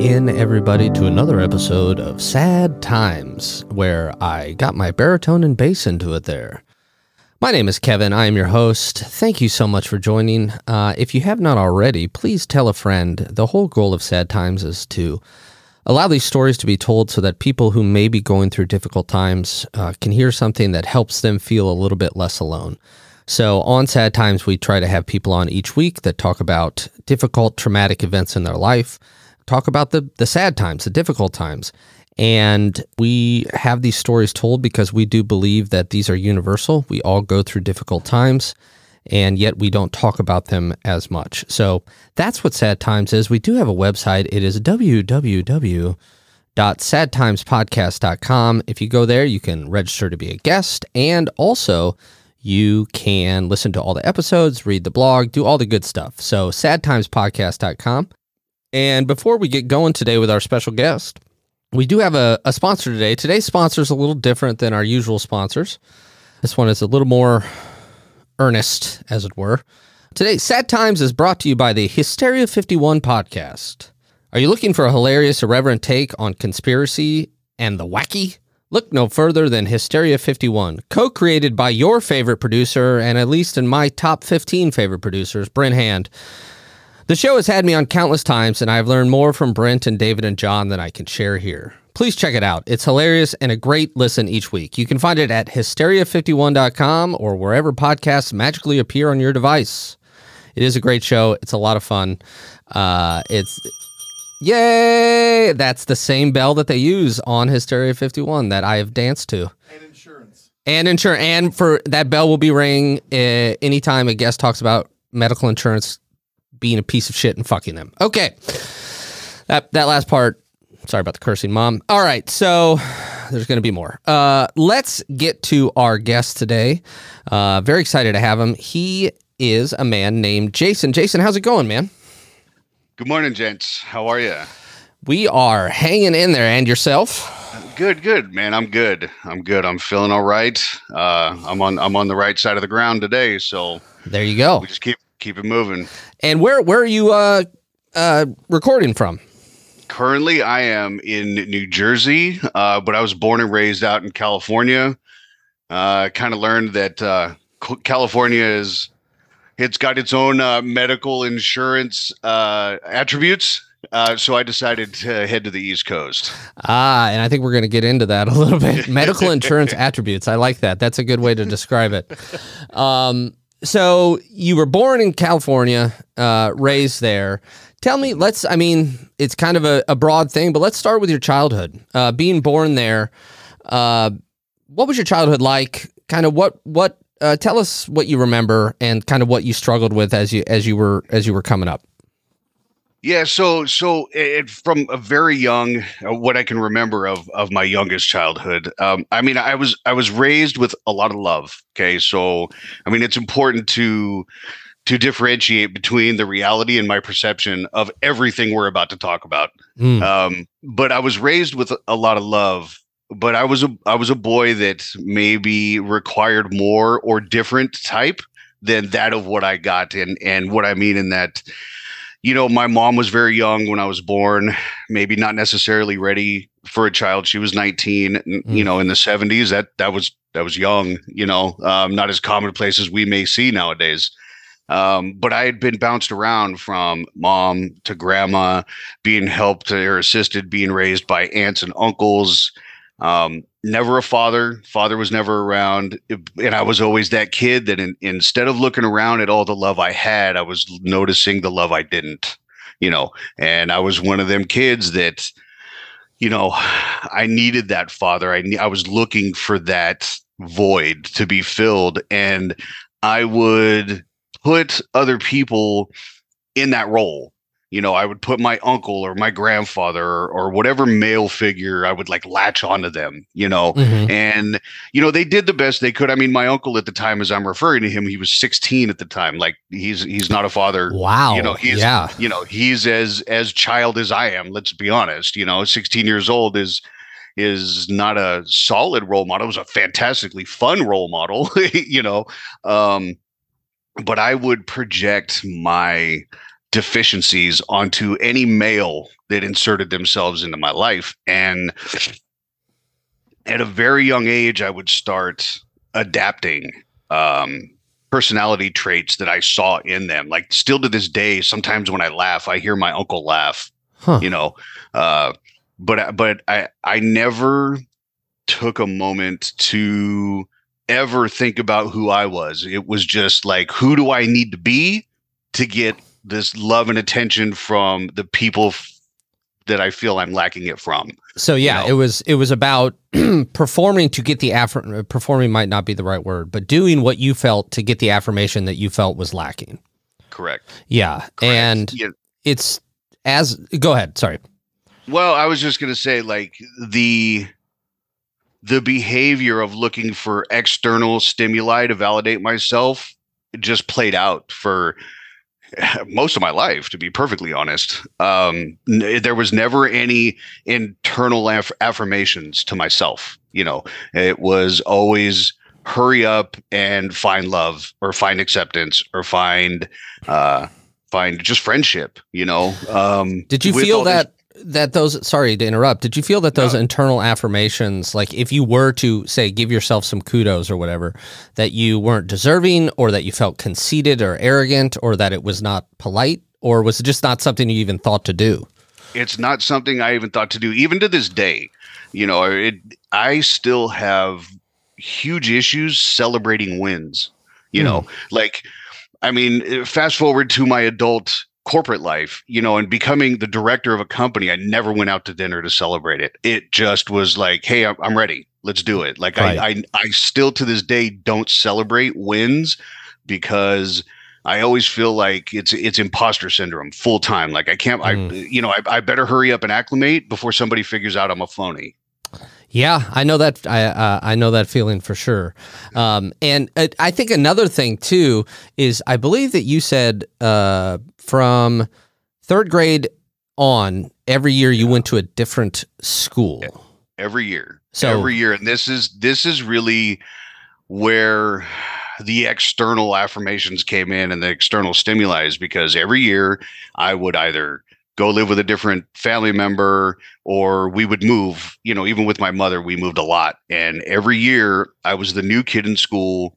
in, everybody, to another episode of Sad Times, where I got my baritone and bass into it there. My name is Kevin. I am your host. Thank you so much for joining. Uh, if you have not already, please tell a friend. The whole goal of Sad Times is to allow these stories to be told so that people who may be going through difficult times uh, can hear something that helps them feel a little bit less alone. So, on Sad Times, we try to have people on each week that talk about difficult, traumatic events in their life, talk about the, the sad times, the difficult times. And we have these stories told because we do believe that these are universal. We all go through difficult times, and yet we don't talk about them as much. So, that's what Sad Times is. We do have a website. It is www.sadtimespodcast.com. If you go there, you can register to be a guest and also you can listen to all the episodes, read the blog, do all the good stuff. So, sadtimespodcast.com. And before we get going today with our special guest, we do have a, a sponsor today. Today's sponsor is a little different than our usual sponsors. This one is a little more earnest, as it were. Today, Sad Times is brought to you by the Hysteria 51 podcast. Are you looking for a hilarious, irreverent take on conspiracy and the wacky? Look no further than Hysteria 51, co created by your favorite producer, and at least in my top 15 favorite producers, Brent Hand. The show has had me on countless times, and I've learned more from Brent and David and John than I can share here. Please check it out. It's hilarious and a great listen each week. You can find it at hysteria51.com or wherever podcasts magically appear on your device. It is a great show. It's a lot of fun. Uh, it's Yay! That's the same bell that they use on Hysteria 51 that I have danced to. And insurance. And insurance. And for that bell will be ringing uh, anytime a guest talks about medical insurance being a piece of shit and fucking them. Okay. That that last part. Sorry about the cursing, mom. All right, so there's going to be more. Uh, let's get to our guest today. Uh, very excited to have him. He is a man named Jason. Jason, how's it going, man? Good morning, gents. How are you? We are hanging in there. And yourself? Good, good, man. I'm good. I'm good. I'm feeling all right. Uh, I'm on. I'm on the right side of the ground today. So there you go. We just keep keep it moving. And where where are you uh, uh, recording from? Currently, I am in New Jersey, uh, but I was born and raised out in California. Uh, kind of learned that uh, California is it's got its own uh, medical insurance uh, attributes. Uh, so I decided to head to the East Coast. Ah, and I think we're going to get into that a little bit. medical insurance attributes. I like that. That's a good way to describe it. Um, so you were born in California, uh, raised there. Tell me, let's, I mean, it's kind of a, a broad thing, but let's start with your childhood. Uh, being born there, uh, what was your childhood like? Kind of what, what uh, tell us what you remember and kind of what you struggled with as you as you were as you were coming up. Yeah, so so it, from a very young, uh, what I can remember of of my youngest childhood. Um, I mean, I was I was raised with a lot of love. Okay, so I mean, it's important to to differentiate between the reality and my perception of everything we're about to talk about. Mm. Um, but I was raised with a lot of love but I was a I was a boy that maybe required more or different type than that of what I got and and what I mean in that you know my mom was very young when I was born maybe not necessarily ready for a child she was 19 mm. you know in the 70s that that was that was young you know um, not as commonplace as we may see nowadays um, but I had been bounced around from mom to grandma, being helped or assisted, being raised by aunts and uncles, um, never a father. Father was never around. And I was always that kid that in, instead of looking around at all the love I had, I was noticing the love I didn't, you know, and I was one of them kids that, you know, I needed that father. I, I was looking for that void to be filled. And I would put other people in that role you know, I would put my uncle or my grandfather or, or, whatever male figure, I would like latch onto them, you know, mm-hmm. and, you know, they did the best they could. I mean, my uncle at the time, as I'm referring to him, he was 16 at the time. Like he's, he's not a father. Wow. You know, he's, yeah. you know, he's as, as child as I am. Let's be honest, you know, 16 years old is, is not a solid role model. It was a fantastically fun role model, you know. Um, but I would project my deficiencies onto any male that inserted themselves into my life. And at a very young age, I would start adapting um, personality traits that I saw in them. Like still to this day, sometimes when I laugh, I hear my uncle laugh. Huh. You know, uh, but but I I never took a moment to ever think about who I was. It was just like, who do I need to be to get this love and attention from the people f- that I feel I'm lacking it from. So yeah, you know? it was it was about performing to get the aff- uh, performing might not be the right word, but doing what you felt to get the affirmation that you felt was lacking. Correct. Yeah, Correct. and yeah. it's as go ahead. Sorry. Well, I was just going to say like the the behavior of looking for external stimuli to validate myself just played out for most of my life, to be perfectly honest. Um, n- there was never any internal aff- affirmations to myself. You know, it was always hurry up and find love or find acceptance or find uh, find just friendship. You know, um, did you feel that? That those sorry to interrupt did you feel that those no. internal affirmations like if you were to say give yourself some kudos or whatever that you weren't deserving or that you felt conceited or arrogant or that it was not polite or was it just not something you even thought to do it's not something i even thought to do even to this day you know it, i still have huge issues celebrating wins you mm. know like i mean fast forward to my adult corporate life, you know, and becoming the director of a company, I never went out to dinner to celebrate it. It just was like, hey, I'm ready. Let's do it. Like right. I, I, I still to this day don't celebrate wins because I always feel like it's it's imposter syndrome full time. Like I can't, mm. I you know, I, I better hurry up and acclimate before somebody figures out I'm a phony. Yeah, I know that. I uh, I know that feeling for sure. Um, and uh, I think another thing too is I believe that you said uh, from third grade on every year you went to a different school. Every year, so every year, and this is this is really where the external affirmations came in and the external stimuli is because every year I would either go live with a different family member or we would move you know even with my mother we moved a lot. And every year i was the new kid in school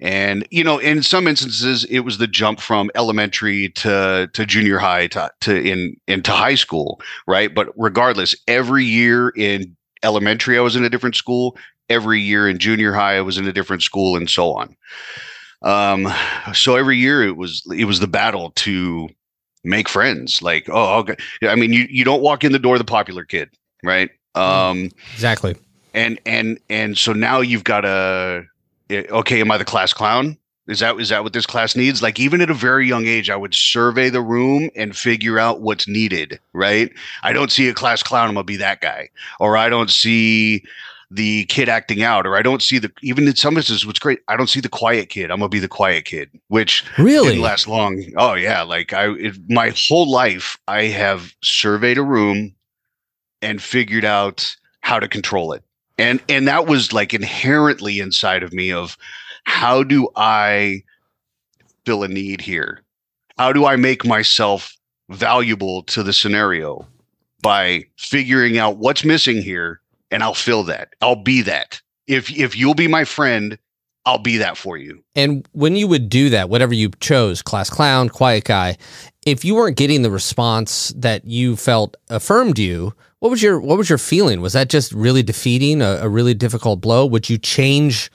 and you know in some instances it was the jump from elementary to to junior high to, to in into high school right but regardless every year in elementary i was in a different school every year in junior high i was in a different school and so on um so every year it was it was the battle to make friends. Like, oh, okay. I mean, you you don't walk in the door the popular kid, right? Mm, um, exactly. And and and so now you've got a okay. Am I the class clown? Is that is that what this class needs? Like even at a very young age, I would survey the room and figure out what's needed. Right? I don't see a class clown. I'm gonna be that guy, or I don't see the kid acting out, or I don't see the even in some instances, what's great, I don't see the quiet kid. I'm gonna be the quiet kid, which really didn't last long. Oh yeah, like I it, my whole life I have surveyed a room and figured out how to control it, and and that was like inherently inside of me of how do I fill a need here? How do I make myself valuable to the scenario by figuring out what's missing here and I'll fill that. I'll be that. If if you'll be my friend, I'll be that for you. And when you would do that, whatever you chose, class clown, quiet guy, if you weren't getting the response that you felt affirmed you, what was your what was your feeling? Was that just really defeating, a, a really difficult blow? Would you change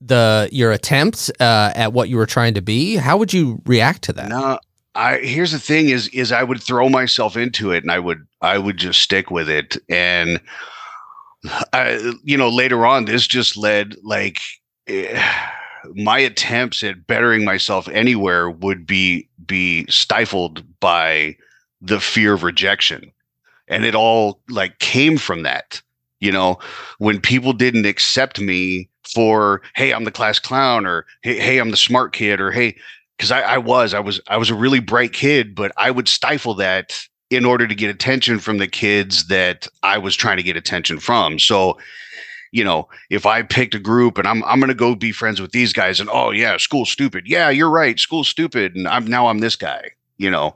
the your attempts uh, at what you were trying to be? How would you react to that? No, I here's the thing: is is I would throw myself into it, and I would I would just stick with it, and I, you know, later on, this just led like eh, my attempts at bettering myself anywhere would be be stifled by the fear of rejection, and it all like came from that. You know, when people didn't accept me for, hey, I'm the class clown, or hey, hey I'm the smart kid, or hey, because I, I was, I was, I was a really bright kid, but I would stifle that in order to get attention from the kids that I was trying to get attention from. So, you know, if I picked a group and I'm I'm to go be friends with these guys and oh yeah, school's stupid. Yeah, you're right, school's stupid and I'm now I'm this guy. you know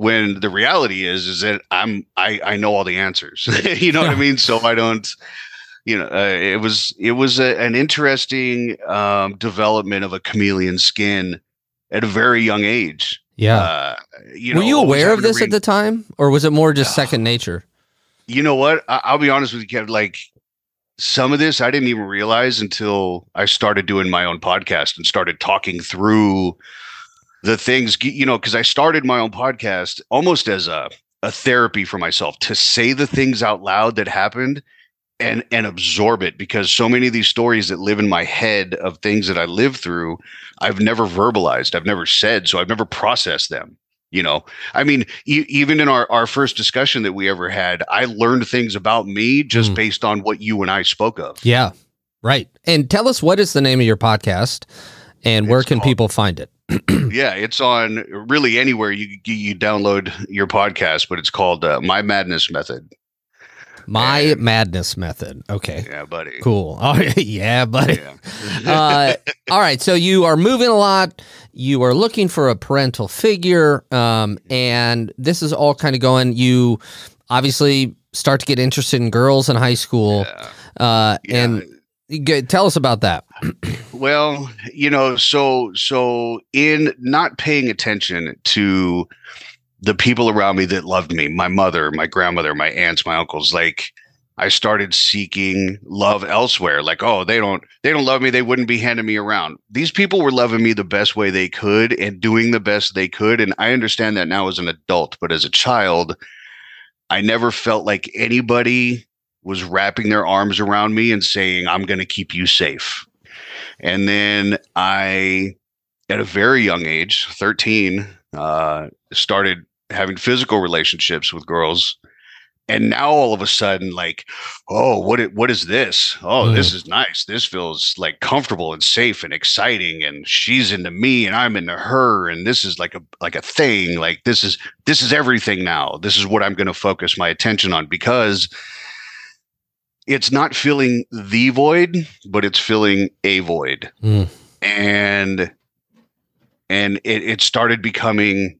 when the reality is is that i'm i i know all the answers you know what i mean so i don't you know uh, it was it was a, an interesting um development of a chameleon skin at a very young age Yeah. uh, you know, Were know, you aware of this at the time, or was it more just No. second nature? you know what I- i'll be honest with you Kev, like some of this i didn't even realize until i started doing my own podcast and started talking through the things you know because i started my own podcast almost as a, a therapy for myself to say the things out loud that happened and and absorb it because so many of these stories that live in my head of things that i lived through i've never verbalized i've never said so i've never processed them you know i mean e- even in our, our first discussion that we ever had i learned things about me just Mm. based on what you and i spoke of Yeah. Right. And tell us what is the name of your podcast and where It's can people find it? yeah it's on really anywhere you you, download your podcast but it's called uh, my madness method My And- Madness Method. Okay. yeah buddy Cool. Oh, yeah, buddy. yeah. uh, all right. So you are moving a lot. You are looking for a parental figure. Um, and this is all kind of going. You obviously start to get interested in girls in high school. Yeah. Uh, Yeah. and tell us about that. Well, you know, so so in not paying attention to the people around me that loved me, my mother, my grandmother, my aunts, my uncles, like I started seeking love elsewhere. Like, oh, they don't they don't love me, they wouldn't be handing me around. These people were loving me the best way they could and doing the best they could, and I understand that now as an adult, but as a child, I never felt like anybody was wrapping their arms around me and saying, "I'm going to keep you safe." And then I, at a very young age, 13, uh, started having physical relationships with girls. And now all of a sudden, like, oh, what i- what is this? Oh, this is nice. This feels like comfortable and safe and exciting. And she's into me and I'm into her. And this is like a like a thing. Like this is this is everything now. This is what I'm gonna focus my attention on because it's not filling the void, but it's filling a void. Mm. And and it, it started becoming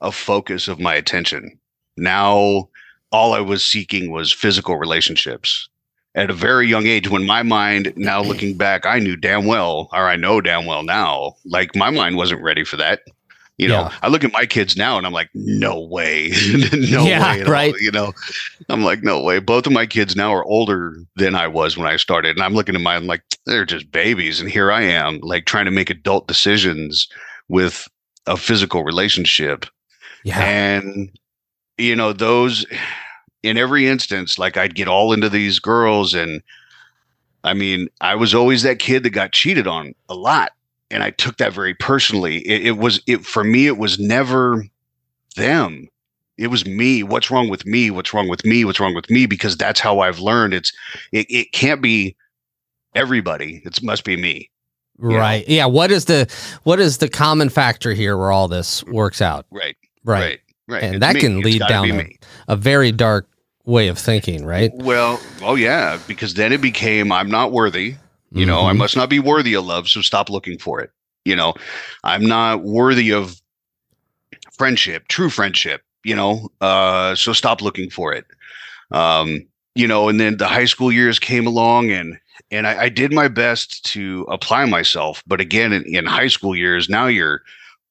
a focus of my attention. Now all I was seeking was physical relationships. At a very young age, when my mind, now looking back, I knew damn well, or I know damn well now, like my mind wasn't ready for that. You know, Yeah. I look at my kids now and I'm like, no way. no Yeah, way. At right. All, you know, I'm like, no way. Both of my kids now are older than I was when I started. And I'm looking at mine like, they're just babies. And here I am, like trying to make adult decisions with a physical relationship. Yeah. And, you know, those in every instance, like I'd get all into these girls. And I mean, I was always that kid that got cheated on a lot. And I took that very personally. It, it was, it for me, it was never them it was me what's wrong with me what's wrong with me what's wrong with me because that's how i've learned it's it, it can't be everybody it must be me know. Right. Yeah. What is the what is the common factor here where all this mm-hmm. works out? right Right. right right And It's that me. can lead down a- A very dark way of thinking, right? well oh yeah because then it became i'm not worthy you know i Mhm. must not be worthy of love so stop looking for it. You know i'm not worthy of friendship true friendship you know uh so stop looking for it. Um you know and then the high school years came along and and I, I did my best to apply myself but again in, in high school years now you're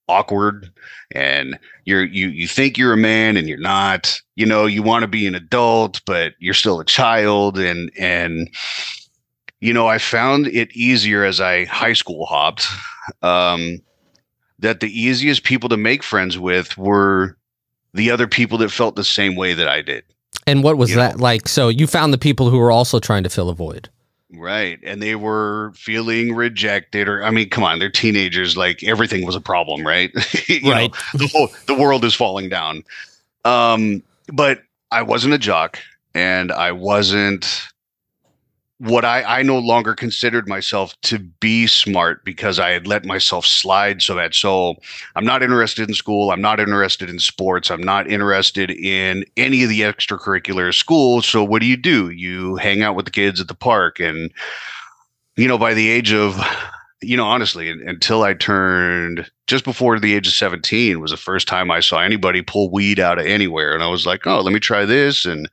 awkward and you're you you think you're a man and you're not. You know you want to be an adult but you're still a child and and you know i found it easier as i high school hopped um that the easiest people to make friends with were the other people that felt the same way that i did And what was you know. that like? So you found the people who were also trying to fill a void. Right. And they were feeling rejected or I mean, come on, they're teenagers, like everything was a problem, right? You know, Right. the whole the world is falling down. Um, but I wasn't a jock and I wasn't what I, I no longer considered myself to be smart because I had let myself slide so bad. So I'm not interested in school. I'm not interested in sports. I'm not interested in any of the extracurricular school. So what do you do? You hang out with the kids at the park. And, you know, by the age of you know, honestly, until I turned just before the age of 17 was the first time I saw anybody pull weed out of anywhere. And I was like, oh, let me try this. And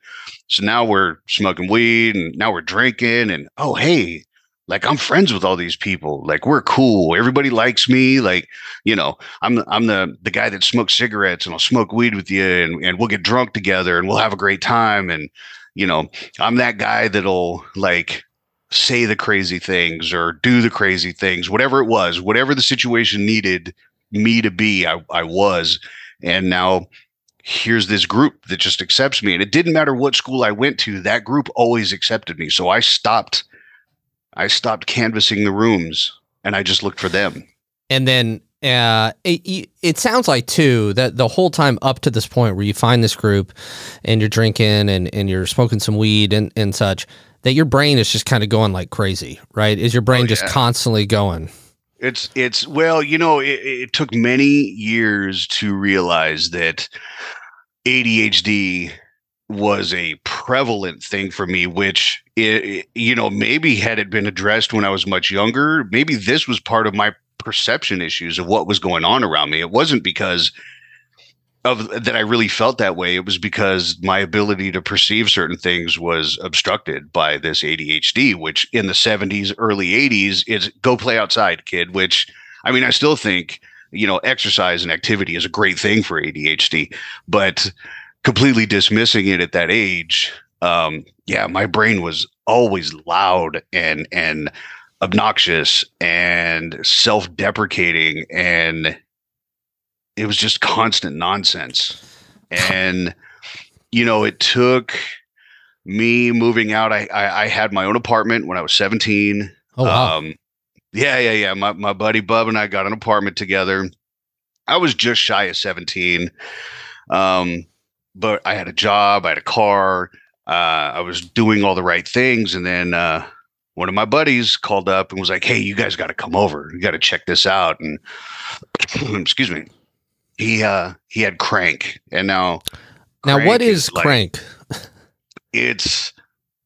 so now we're smoking weed and now we're drinking. And oh, hey, like I'm friends with all these people. Like we're cool. Everybody likes me. Like, you know, I'm I'm the the guy that smokes cigarettes and I'll smoke weed with you and, and we'll get drunk together and we'll have a great time. And, you know, I'm that guy that'll like say the crazy things or do the crazy things, whatever it was, whatever the situation needed me to be, I, I was. And now here's this group that just accepts me. And it didn't matter what school I went to, that group always accepted me. So I stopped I stopped canvassing the rooms and I just looked for them. And then uh, it, it sounds like too that the whole time up to this point where you find this group and you're drinking and, and you're smoking some weed and, and such, that your brain is just kind of going like crazy, right? Is your brain oh, yeah. just constantly going? It's it's well, you know, it, it took many years to realize that ADHD was a prevalent thing for me which it, you know maybe had it been addressed when i was much younger maybe this was part of my perception issues of what was going on around me. It wasn't because of that i really felt that way it was because my ability to perceive certain things was obstructed by this adhd which in the 70s early 80s is go play outside kid which i mean i still think you know exercise and activity is a great thing for adhd but completely dismissing it at that age, um, yeah, my brain was always loud and and obnoxious and self-deprecating and it was just constant nonsense. And you know, it took me moving out. I, I, I had my own apartment when I was 17. Oh wow. Um, yeah, yeah, yeah. My my buddy Bub and I got an apartment together. I was just shy of 17. Um, but I had a job, I had a car, uh, I was doing all the right things, and then uh, one of my buddies called up and was like, "Hey, you guys got to come over. You got to check this out." And excuse me, he uh, he had crank, and now now what is, is like, crank? it's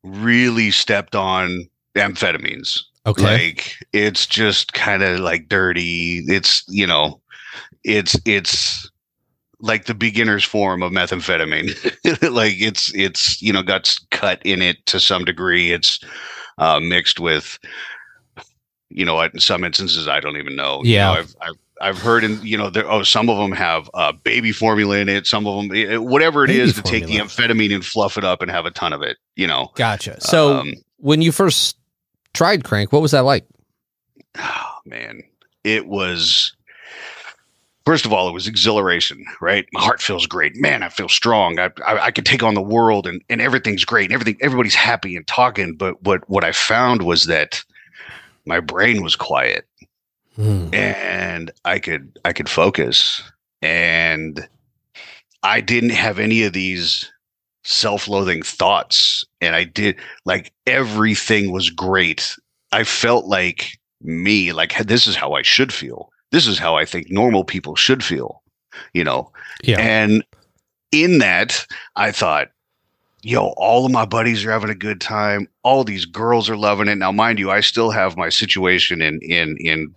really stepped on amphetamines. Okay, like it's just kind of like dirty. It's you know, it's it's like the beginner's form of methamphetamine. like it's it's you know got cut in it to some degree. It's uh, mixed with you know in some instances I don't even know. Yeah, you know, I've, I've I've heard in you know there oh some of them have uh, baby formula in it. Some of them it, whatever it baby is to take the amphetamine and fluff it up and have a ton of it. You know. Gotcha. So um, when you first tried crank, what was that like? Oh man, it was First of all, it was exhilaration, right? My heart feels great. Man, I feel strong. I, I, I can take on the world and, and everything's great and everything, everybody's happy and talking. But what, what I found was that my brain was quiet hmm. and I could, I could focus and I didn't have any of these self-loathing thoughts. And I did like everything was great. I felt like me, like this is how I should feel this is how I think normal people should feel, you know? Yeah. And in that, I thought, yo, all of my buddies are having a good time. All these girls are loving it. Now, mind you, I still have my situation in in in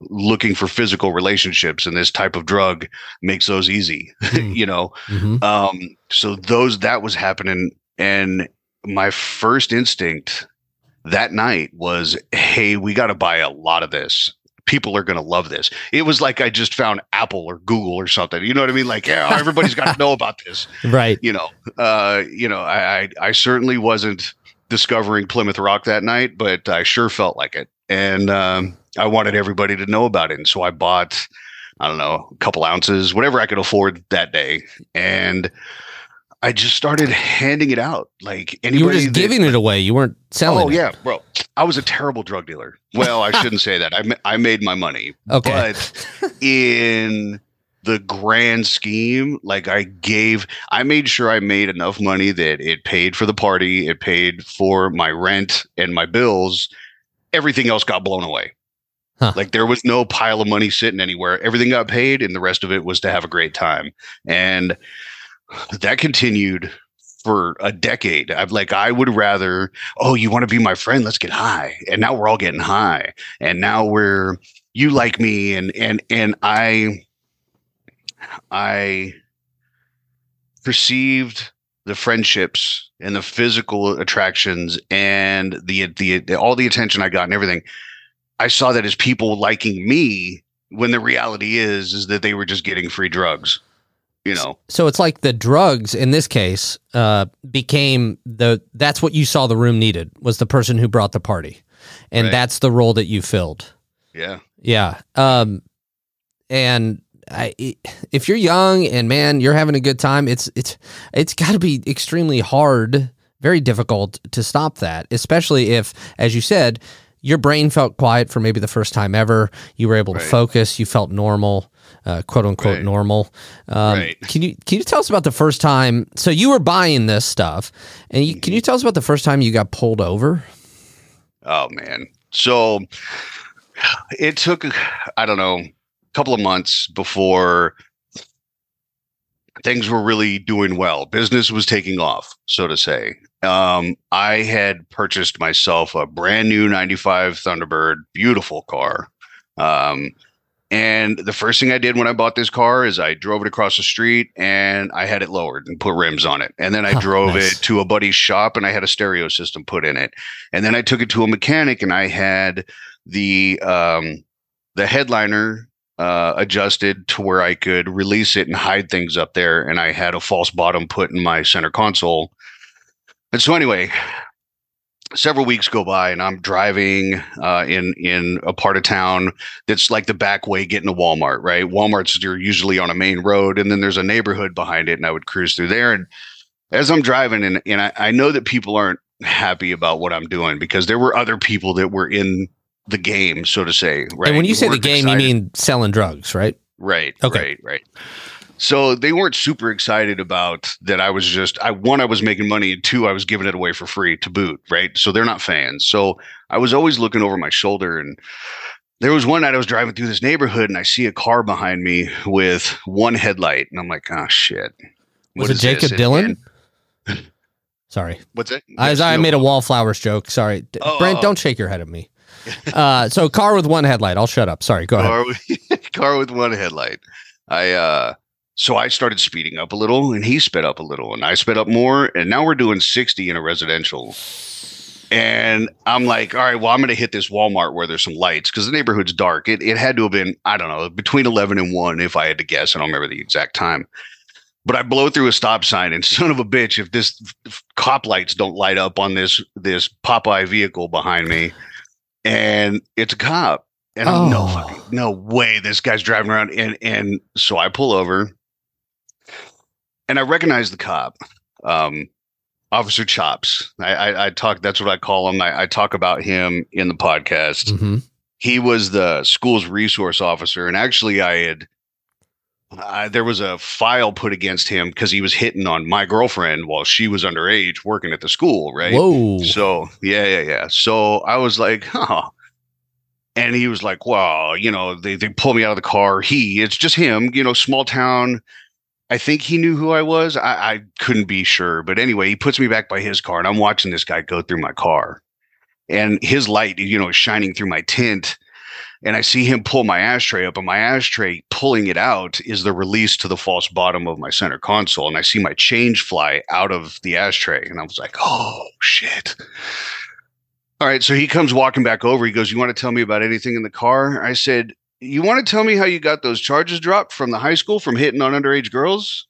looking for physical relationships and this type of drug makes those easy mm. you know mm-hmm. um so those that was happening and my first instinct that night was hey we got to buy a lot of this people are going to love this. It was like I just found Apple or Google or something. You know what I mean? Like, yeah, everybody's got to know about this, right? You know, uh, you know, I, I, I certainly wasn't discovering Plymouth Rock that night, but I sure felt like it, and um, I wanted everybody to know about it, and so I bought. I don't know, a couple ounces, whatever I could afford that day. And I just started handing it out. Like anybody, you were just that, giving it away. You weren't selling. Oh it. yeah, bro. I was a terrible drug dealer. Well, I shouldn't say that. I I made my money. Okay. But in the grand scheme, like I gave, I made sure I made enough money that it paid for the party, it paid for my rent and my bills. Everything else got blown away. Huh. Like there was no pile of money sitting anywhere. Everything got paid, and the rest of it was to have a great time. And that continued for a decade. I've like I would rather, oh, you want to be my friend? Let's get high. And now we're all getting high. And now we're you like me and and and I I perceived the friendships and the physical attractions and the, the the all the attention I got and everything. I saw that as people liking me when the reality is is that they were just getting free drugs you know? so it's like the drugs in this case uh, became the that's what you saw the room needed was the person who brought the party. And right. that's the role that you filled. Yeah. Yeah um and I, if you're young and man you're having a good time it's it's it's got to be extremely hard very difficult to stop that especially if as you said your brain felt quiet for maybe the first time ever you were able right. to focus you felt normal uh, quote unquote right. normal. Um, right. Can you can you tell us about the first time? So you were buying this stuff, and you, can you tell us about the first time you got pulled over? Oh man, so it took I don't know a couple of months before things were really doing well. Business was taking off, so to say. Um, I had purchased myself a brand new 95 Thunderbird, beautiful car. Um, and the first thing I did when I bought this car is I drove it across the street and I had it lowered and put rims on it. And then I drove nice. it to a buddy's shop and I had a stereo system put in it. And then I took it to a mechanic and I had the um, the headliner uh, adjusted to where I could release it and hide things up there. And I had a false bottom put in my center console. And so anyway, several weeks go by and I'm driving uh, in in a part of town that's like the back way getting to Walmart, right? Walmart's you're usually on a main road and then there's a neighborhood behind it and I would cruise through there and as I'm driving and, and I, I know that people aren't happy about what I'm doing because there were other people that were in the game, so to say. Right. And when you say the game, excited. you mean selling drugs, right? Right. Okay. Right. Right. So they weren't super excited about that. I was just, I one, I was making money, and two, I was giving it away for free to boot. Right. So they're not fans. So I was always looking over my shoulder. And there was one night I was driving through this neighborhood and I see a car behind me with one headlight. And I'm like, oh, shit. What was it Jakob this? Dylan? Sorry. What's it? I, I made a wallflowers joke. Sorry. Oh, Brent, oh. don't shake your head at me. uh, so car with one headlight. I'll shut up. Sorry. Go car ahead. With, car with one headlight. I, uh, so I started speeding up a little and he sped up a little and I sped up more. And now we're doing 60 in a residential. And I'm like, all right, well, I'm going to hit this Walmart where there's some lights because the neighborhood's dark. It, it had to have been, I don't know, between 11 and 1 if I had to guess. I don't remember the exact time. But I blow through a stop sign and son of a bitch, if this cop lights don't light up on this this Popeye vehicle behind me and it's a cop. And oh. no fucking, no way this guy's driving around. And and so I pull over and I recognize the cop, um, Officer Chops. I, I, I, talk. That's what I call him. I, I talk about him in the podcast. Mm-hmm. He was the school's resource officer, and actually, I had uh, there was a file put against him because he was hitting on my girlfriend while she was underage working at the school. Right. Whoa. So yeah, yeah, yeah. So I was like, huh. And he was like, well, you know, they, they pull me out of the car. He, it's just him, you know, small town I think he knew who I was. I, I, couldn't be sure. But anyway, he puts me back by his car and I'm watching this guy go through my car. And his light, you know, is shining through my tint. And I see him pull my ashtray up, and my ashtray pulling it out is the release to the false bottom of my center console. And I see my change fly out of the ashtray. And I was like, oh, shit. All right. So he comes walking back over. He goes, You want to tell me about anything in the car? I said, you want to tell me how you got those charges dropped from the high school from hitting on underage girls?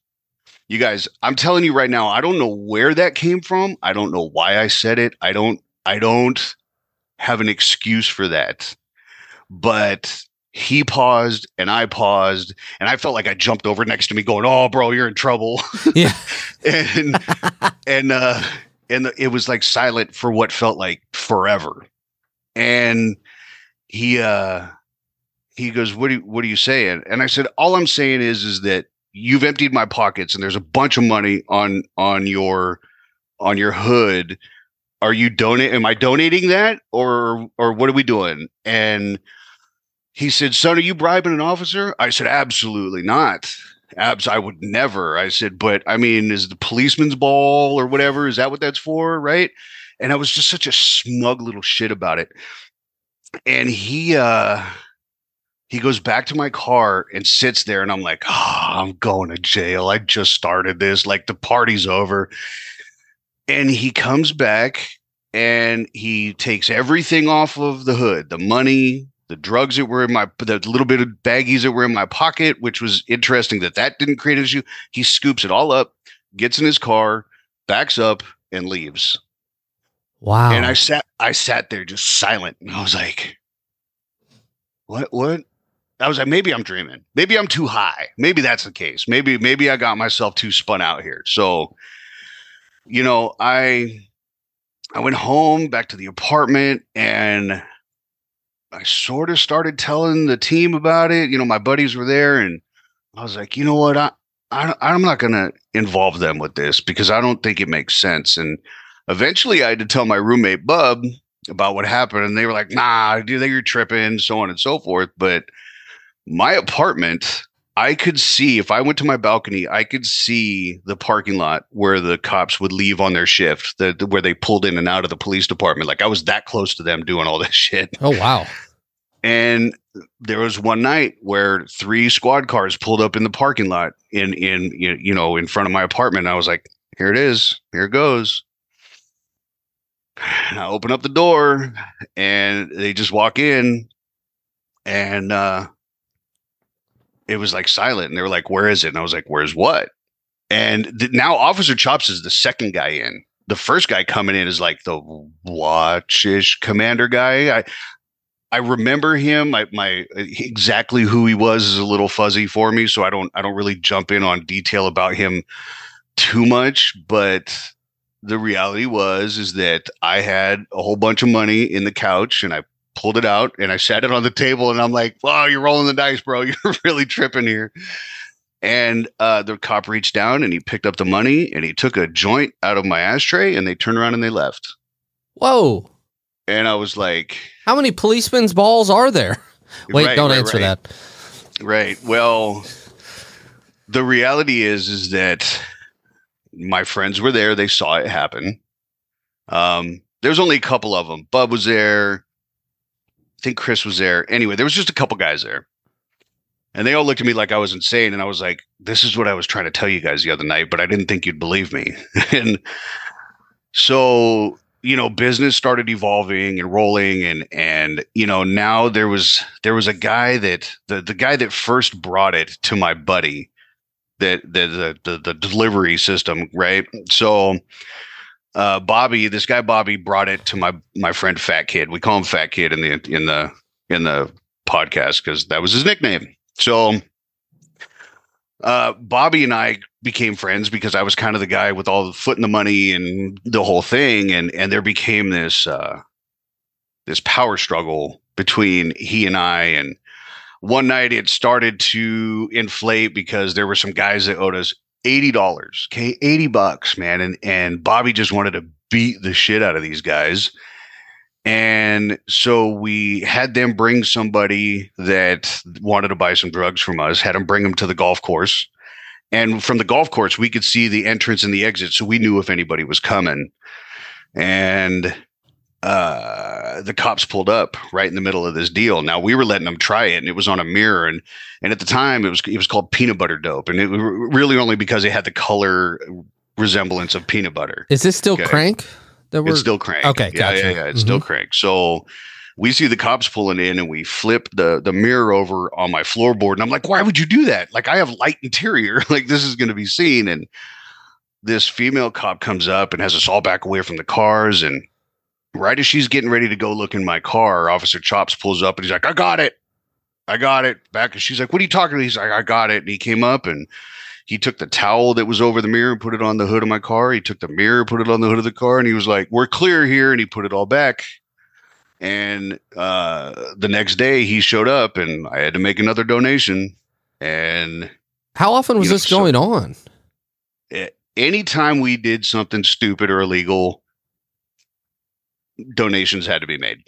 You guys, I'm telling you right now, I don't know where that came from. I don't know why I said it. I don't I don't have an excuse for that. But he paused and I paused and I felt like I jumped over next to me going, "Oh, bro, you're in trouble." Yeah. and and uh and it was like silent for what felt like forever. And he uh he goes, "What do you, what are you saying?" And I said, "All I'm saying is is that you've emptied my pockets and there's a bunch of money on on your on your hood. Are you donate? Am I donating that or or what are we doing?" And he said, "Son, are you bribing an officer?" I said, "Absolutely not." Abs, I would never. I said, but I mean, is the policeman's ball or whatever? Is that what that's for? Right. And I was just such a smug little shit about it. And he, uh, he goes back to my car and sits there and i'm like oh, i'm going to jail i just started this like the party's over and he comes back and he takes everything off of the hood the money the drugs that were in my the little bit of baggies that were in my pocket which was interesting that that didn't create an issue he scoops it all up gets in his car backs up and leaves wow and i sat i sat there just silent and i was like what what I was like, maybe I'm dreaming. Maybe I'm too high. Maybe that's the case. Maybe, maybe I got myself too spun out here. So, you know, I I went home back to the apartment and I sort of started telling the team about it. You know, my buddies were there and I was like, you know what? I, I I'm not gonna involve them with this because I don't think it makes sense. And eventually I had to tell my roommate Bub about what happened, and they were like, nah, dude, you're tripping, so on and so forth. But my apartment I could see if I went to my balcony, I could see the parking lot where the cops would leave on their shift, the, the, where they pulled in and out of the police department. Like I was that close to them doing all this shit. Oh wow! And there was one night where three squad cars pulled up in the parking lot in in you know in front of my apartment. I was like, "Here it is. Here it goes." And I open up the door, and they just walk in, and uh, it was like silent and they were like where is it? And i was like where's what? And th- now officer chops is the second guy in. The first guy coming in is like the watchish commander guy. I i remember him. My, uh, my exactly who he was is a little fuzzy for me so i don't i don't really jump in on detail about him too much but the reality was is that i had a whole bunch of money in the couch and i pulled it out and I sat it on the table and I'm like, wow, you're rolling the dice, bro. You're really tripping here. And uh, the cop reached down and he picked up the money and he took a joint out of my ashtray and they turned around and they left. Whoa. And I was like, How many policemen's balls are there? Wait, right, don't right, answer right. that. Right. Well, the reality is is that my friends were there. They saw it happen. Um, there's only a couple of them. Bub was there. Think Chris was there. Anyway, there was just a couple guys there. And they all looked at me like I was insane. And I was like, this is what I was trying to tell you guys the other night, but I didn't think you'd believe me. and so, you know, business started evolving and rolling and and you know, now there was there was a guy that the the guy that first brought it to my buddy that the the the, the delivery system, right? So uh, Bobby, this guy Bobby brought it to my my friend Fat Kid. We call him Fat Kid in the in the in the podcast because that was his nickname. So uh, Bobby and I became friends because I was kind of the guy with all the foot in the money and the whole thing, and and there became this uh, this power struggle between he and I. And one night it started to inflate because there were some guys that owed us eighty dollars, okay, eighty bucks, man, and and Bobby just wanted to beat the shit out of these guys, and so we had them bring somebody that wanted to buy some drugs from us, had them bring them to the golf course, and from the golf course we could see the entrance and the exit, so we knew if anybody was coming, and uh, the cops pulled up right in the middle of this deal. Now we were letting them try it, and it was on a mirror, and and at the time it was it was called peanut butter dope, and it was really only because it had the color resemblance of peanut butter. Is this still Okay. crank? That we're It's still crank. Okay, yeah, gotcha. yeah, yeah. It's still crank. So we see the cops pulling in, and we flip the the mirror over on my floorboard, and I'm like, why would you do that? Like I have light interior, like this is going to be seen, and this female cop comes up and has us all back away from the cars and right as she's getting ready to go look in my car officer chops pulls up and he's like i got it. I got it. Back and she's like what are you talking? About he's like i got it. And he came up and he took the towel that was over the mirror and put it on the hood of my car. He took the mirror put it on the hood of the car and he was like we're clear here and he put it all back. And uh the next day he showed up and i had to make another donation. And How often was You know, this so- going on? a- anytime we did something stupid or illegal, donations had to be made.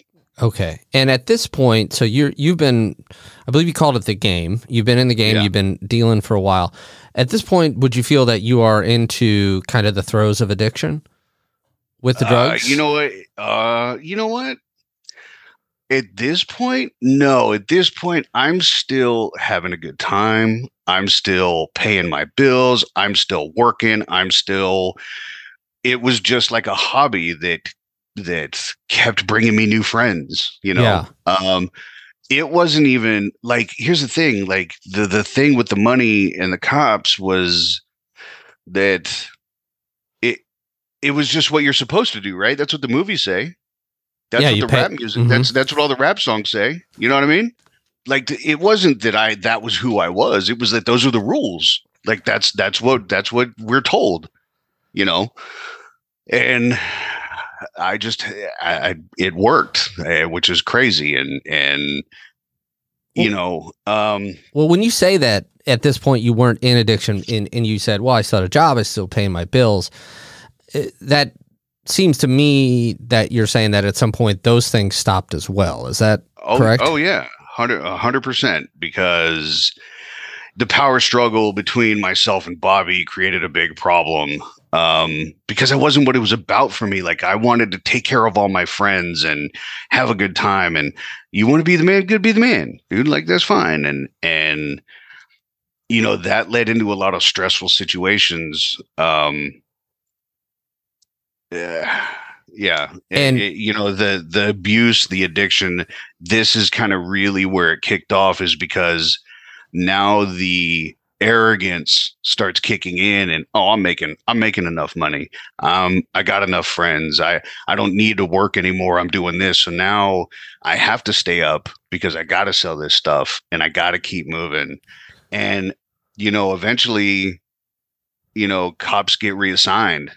Okay. And at this point, so you're you've been I believe you called it the game. You've been in the game, Yeah. you've been dealing for a while. At this point, would you feel that you are into kind of the throes of addiction with the Uh, drugs? you know what? Uh, you know what? At this point, no. At this point, I'm still having a good time. I'm still paying my bills. I'm still working. I'm still. It was just like a hobby that that kept bringing me new friends. You know. Yeah. Um, it wasn't even like. Here's the thing. Like the the thing with the money and the cops was that it it was just what you're supposed to do, right? That's what the movies say. That's Yeah, what the pay- rap music. mhm. That's that's what all the rap songs say. You know what I mean? Like it wasn't that I that was who I was. It was that those are the rules. Like that's that's what that's what we're told. You know, and I just I, I it worked, eh, which is crazy, and and you know um Well, when you say that at this point you weren't in addiction and, and you said, well, I still had a job, I still paying my bills, eh, that seems to me that you're saying that at some point those things stopped as well. Is that Oh, Correct? Oh yeah, hundred a hundred percent. Because the power struggle between myself and Bobby created a big problem. Um, because that wasn't what it was about for me. Like I wanted to take care of all my friends and have a good time. And you want to be the man, good be the man, dude. Like that's fine. And and you know that led into a lot of stressful situations. Um, yeah, yeah, And- it- you know the the abuse, the addiction. This is kind of really where it kicked off, is because now the arrogance starts kicking in, and oh, I'm making I'm making enough money. Um, I got enough friends. I I don't need to work anymore. I'm doing this, so now I have to stay up because I got to sell this stuff, and I got to keep moving. And you know, eventually, you know, cops get reassigned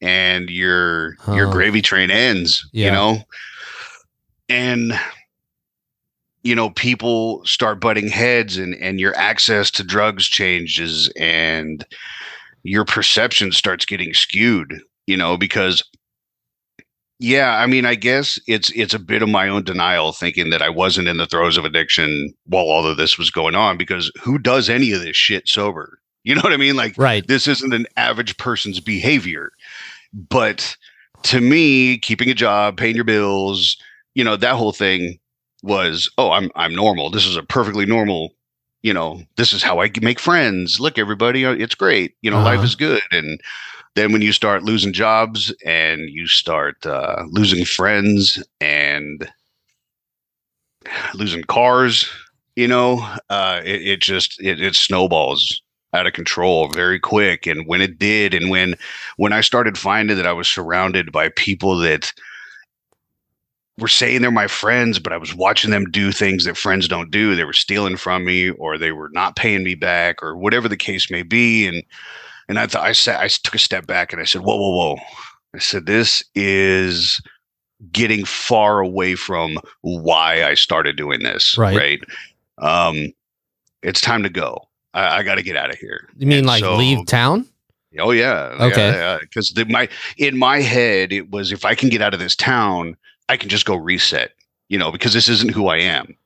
and your your Oh. gravy train ends, Yeah. you know? And you know, people start butting heads and and your access to drugs changes and your perception starts getting skewed, you know, because yeah, I mean, I guess it's it's a bit of my own denial thinking that I wasn't in the throes of addiction while all of this was going on because who does any of this shit sober? You know what I mean? Like right? this isn't an average person's behavior. But to me, keeping a job, paying your bills, you know, that whole thing was, oh, I'm I'm normal. This is a perfectly normal, you know, this is how I make friends. Look, everybody, uh, it's great. You know, life Uh-huh. is good. And then when you start losing jobs and you start uh, losing friends and losing cars, you know, uh, it, it just it, it snowballs out of control very quick. And when it did, and when when I started finding that I was surrounded by people that were saying they're my friends, but I was watching them do things that friends don't do. They were stealing from me, or they were not paying me back, or whatever the case may be. And and I thought I said I took a step back and I said, whoa, whoa, whoa. I said, this is getting far away from why I started doing this. Right. Right. Um, it's time to go. I, I got to get out of here. You mean And like so- leave town? Oh yeah. Okay. Because my in my head it was if I can get out of this town, I can just go reset. You know, because this isn't who I am.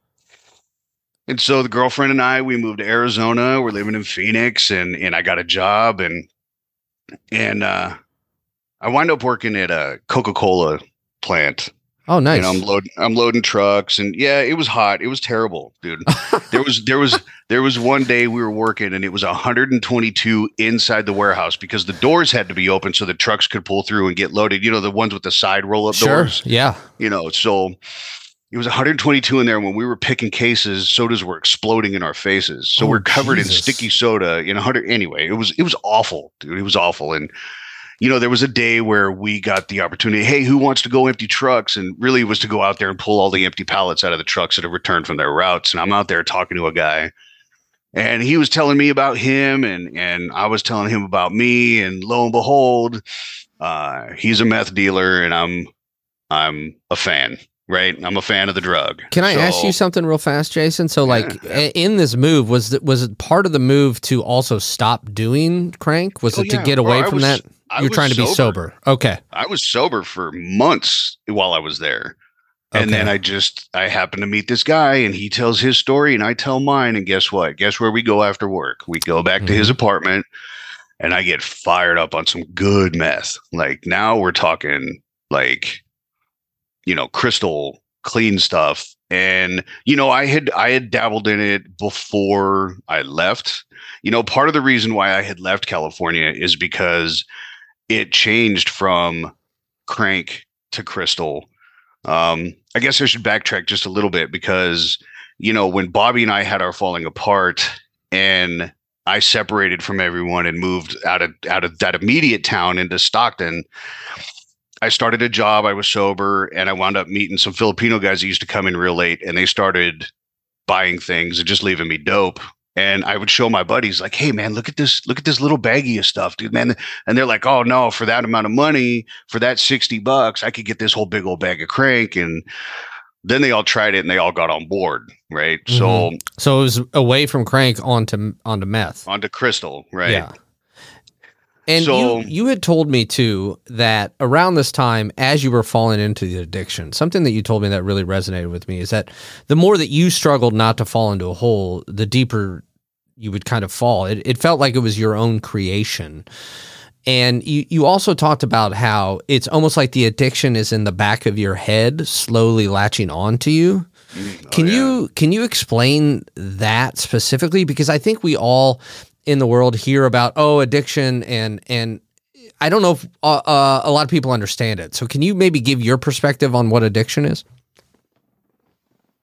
And so the girlfriend and I we moved to Arizona. We're living in Phoenix, and and I got a job, and and uh, I wind up working at a Coca Cola plant. Oh, nice. And I'm loading I'm loading trucks and yeah, it was hot. It was terrible, dude. there was there was there was one day we were working and it was 122 inside the warehouse because the doors had to be open so the trucks could pull through and get loaded. You know, the ones with the side roll up sure. doors. Yeah. You know, so it was 122 in there. When we were picking cases, sodas were exploding in our faces. So Oh, we're covered in sticky soda in 100. Anyway, it was it was awful, dude. It was awful. And you know, there was a day where we got the opportunity. Hey, who wants to go empty trucks? And really, it was to go out there and pull all the empty pallets out of the trucks that have returned from their routes. And I'm out there talking to a guy, and he was telling me about him, and and I was telling him about me. And lo and behold, uh, he's a meth dealer, and I'm I'm a fan. Right, I'm a fan of the drug. Can I ask you something real fast, Jason? So, like, Yeah. in this move, was it, was it part of the move to also stop doing crank? Was Oh, it to yeah. get away from was- that? I You're trying to be sober. Okay. I was sober for months while I was there. And then I just I happen to meet this guy and he tells his story and I tell mine and guess what? Guess where we go after work? We go back to his mm-hmm. apartment and I get fired up on some good meth. Like now we're talking like you know, crystal clean stuff. And you know, I had I had dabbled in it before I left. You know, part of the reason why I had left California is because it changed from crank to crystal. Um, I guess I should backtrack just a little bit because, you know, when Bobby and I had our falling apart and I separated from everyone and moved out of out of that immediate town into Stockton, I started a job. I was sober and I wound up meeting some Filipino guys that used to come in real late and they started buying things and just leaving me dope. And I would show my buddies like, "Hey man, look at this! Look at this little baggie of stuff, dude, man." And they're like, "Oh no, for that amount of money, for that sixty bucks, I could get this whole big old bag of crank." And then they all tried it and they all got on board, right? So mm-hmm. So it was away from crank onto onto meth. onto crystal, right? Yeah. And So- you you had told me too that around this time, as you were falling into the addiction, something that you told me that really resonated with me is that the more that you struggled not to fall into a hole, the deeper you would kind of fall. It, it felt like it was your own creation. And you, you also talked about how it's almost like the addiction is in the back of your head, slowly latching onto you. Mm, oh, Can yeah. you can you explain that specifically? Because I think we all in the world hear about oh addiction and and I don't know if uh, uh, a lot of people understand it. So can you maybe give your perspective on what addiction is?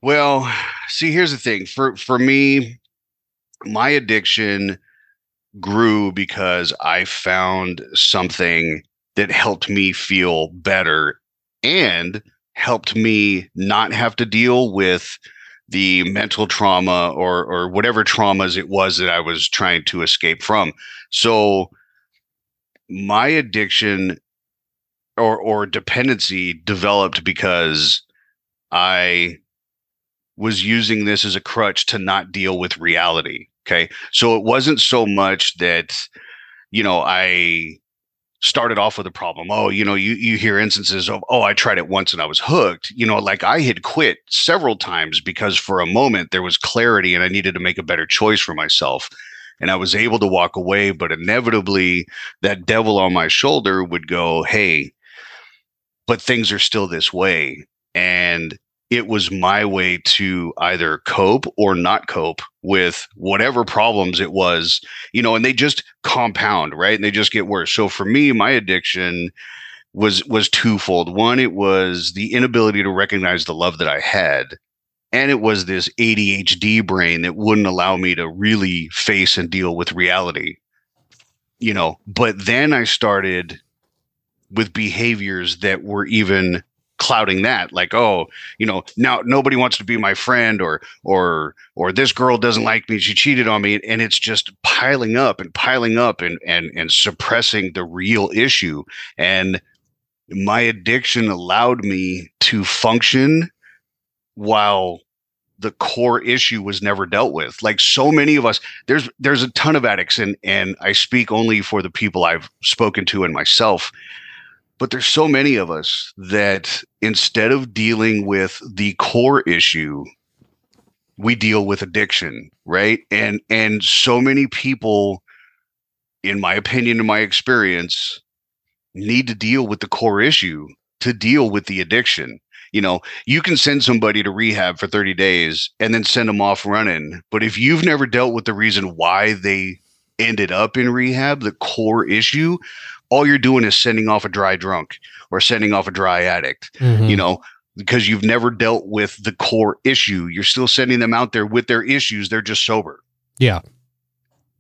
Well, see, here's the thing. For for me, my addiction grew because I found something that helped me feel better and helped me not have to deal with the mental trauma or or whatever traumas it was that I was trying to escape from. So my addiction or or dependency developed because I was using this as a crutch to not deal with reality. Okay. So it wasn't so much that, you know, I started off with a problem. Oh, you know, you you hear instances of, oh, I tried it once and I was hooked. You know, like I had quit several times because for a moment there was clarity and I needed to make a better choice for myself. And I was able to walk away, but inevitably that devil on my shoulder would go, Hey, but things are still this way. And it was my way to either cope or not cope with whatever problems it was, you know, and they just compound, right? And they just get worse. So for me, my addiction was was twofold. One, it was the inability to recognize the love that I had. And it was this ADHD brain that wouldn't allow me to really face and deal with reality. You know, but then I started with behaviors that were even clouding that like oh you know now nobody wants to be my friend or or or this girl doesn't like me she cheated on me and it's just piling up and piling up and and and suppressing the real issue. And my addiction allowed me to function while the core issue was never dealt with. Like so many of us there's there's a ton of addicts and and I speak only for the people I've spoken to and myself but there's so many of us that instead of dealing with the core issue we deal with addiction right? And and so many people in my opinion and my experience need to deal with the core issue to deal with the addiction. You know you can send somebody to rehab for 30 days and then send them off running but if you've never dealt with the reason why they ended up in rehab the core issue all you're doing is sending off a dry drunk or sending off a dry addict Mm-hmm. you know because you've never dealt with the core issue you're still sending them out there with their issues they're just sober Yeah.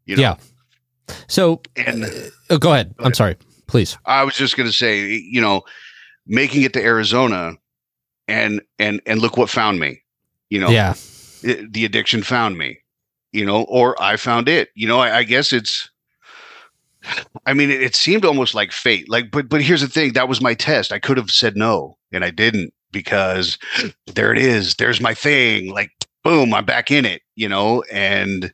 you know? Yeah. So and uh, go ahead. I'm ahead. sorry. Please. i was just going to say you know making it to arizona and and and look what found me you know Yeah. it- the addiction found me you know or i found it you know i, I guess it's i mean it, it seemed almost like fate. Like but but here's the thing that was my test. I could have said no and i didn't because there it is there's my thing like boom i'm back in it you know? And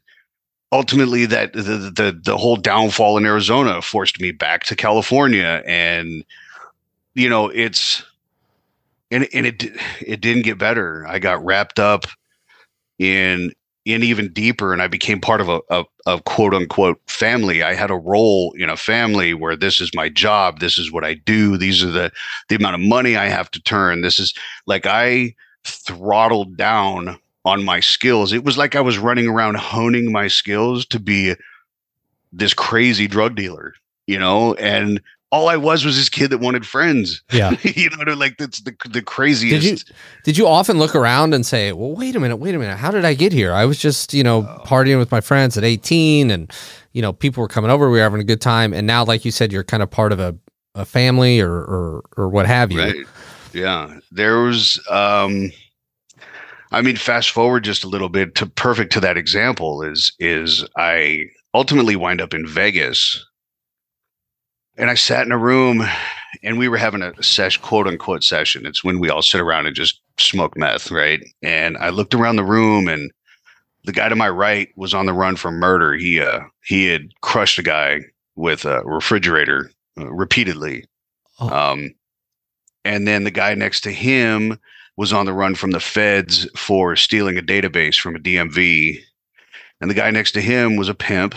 ultimately that the the the whole downfall in arizona forced me back to california and you know it's and and it it didn't get better. I got wrapped up in in even deeper, and I became part of a, a, a quote unquote family. I had a role in a family where this is my job, this is what I do, these are the the amount of money I have to turn. This is like I throttled down on my skills. It was like I was running around honing my skills to be this crazy drug dealer, you know, and all I was was this kid that wanted friends. Yeah. you know, like that's the the craziest. Did you did you often look around and say, "Well, wait a minute, wait a minute. How did I get here? I was just, you know, oh. partying with my friends at 18 and you know, people were coming over, we were having a good time, and now like you said you're kind of part of a a family or or or what have you." Right. Yeah. There was um I mean, fast forward just a little bit to perfect to that example is is I ultimately wind up in Vegas, and I sat in a room, and we were having a sesh quote unquote session. It's when we all sit around and just smoke meth, right? And I looked around the room, and the guy to my right was on the run for murder. He uh he had crushed a guy with a refrigerator uh, repeatedly. Oh. Um, and then the guy next to him was on the run from the feds for stealing a database from a DMV. And the guy next to him was a pimp.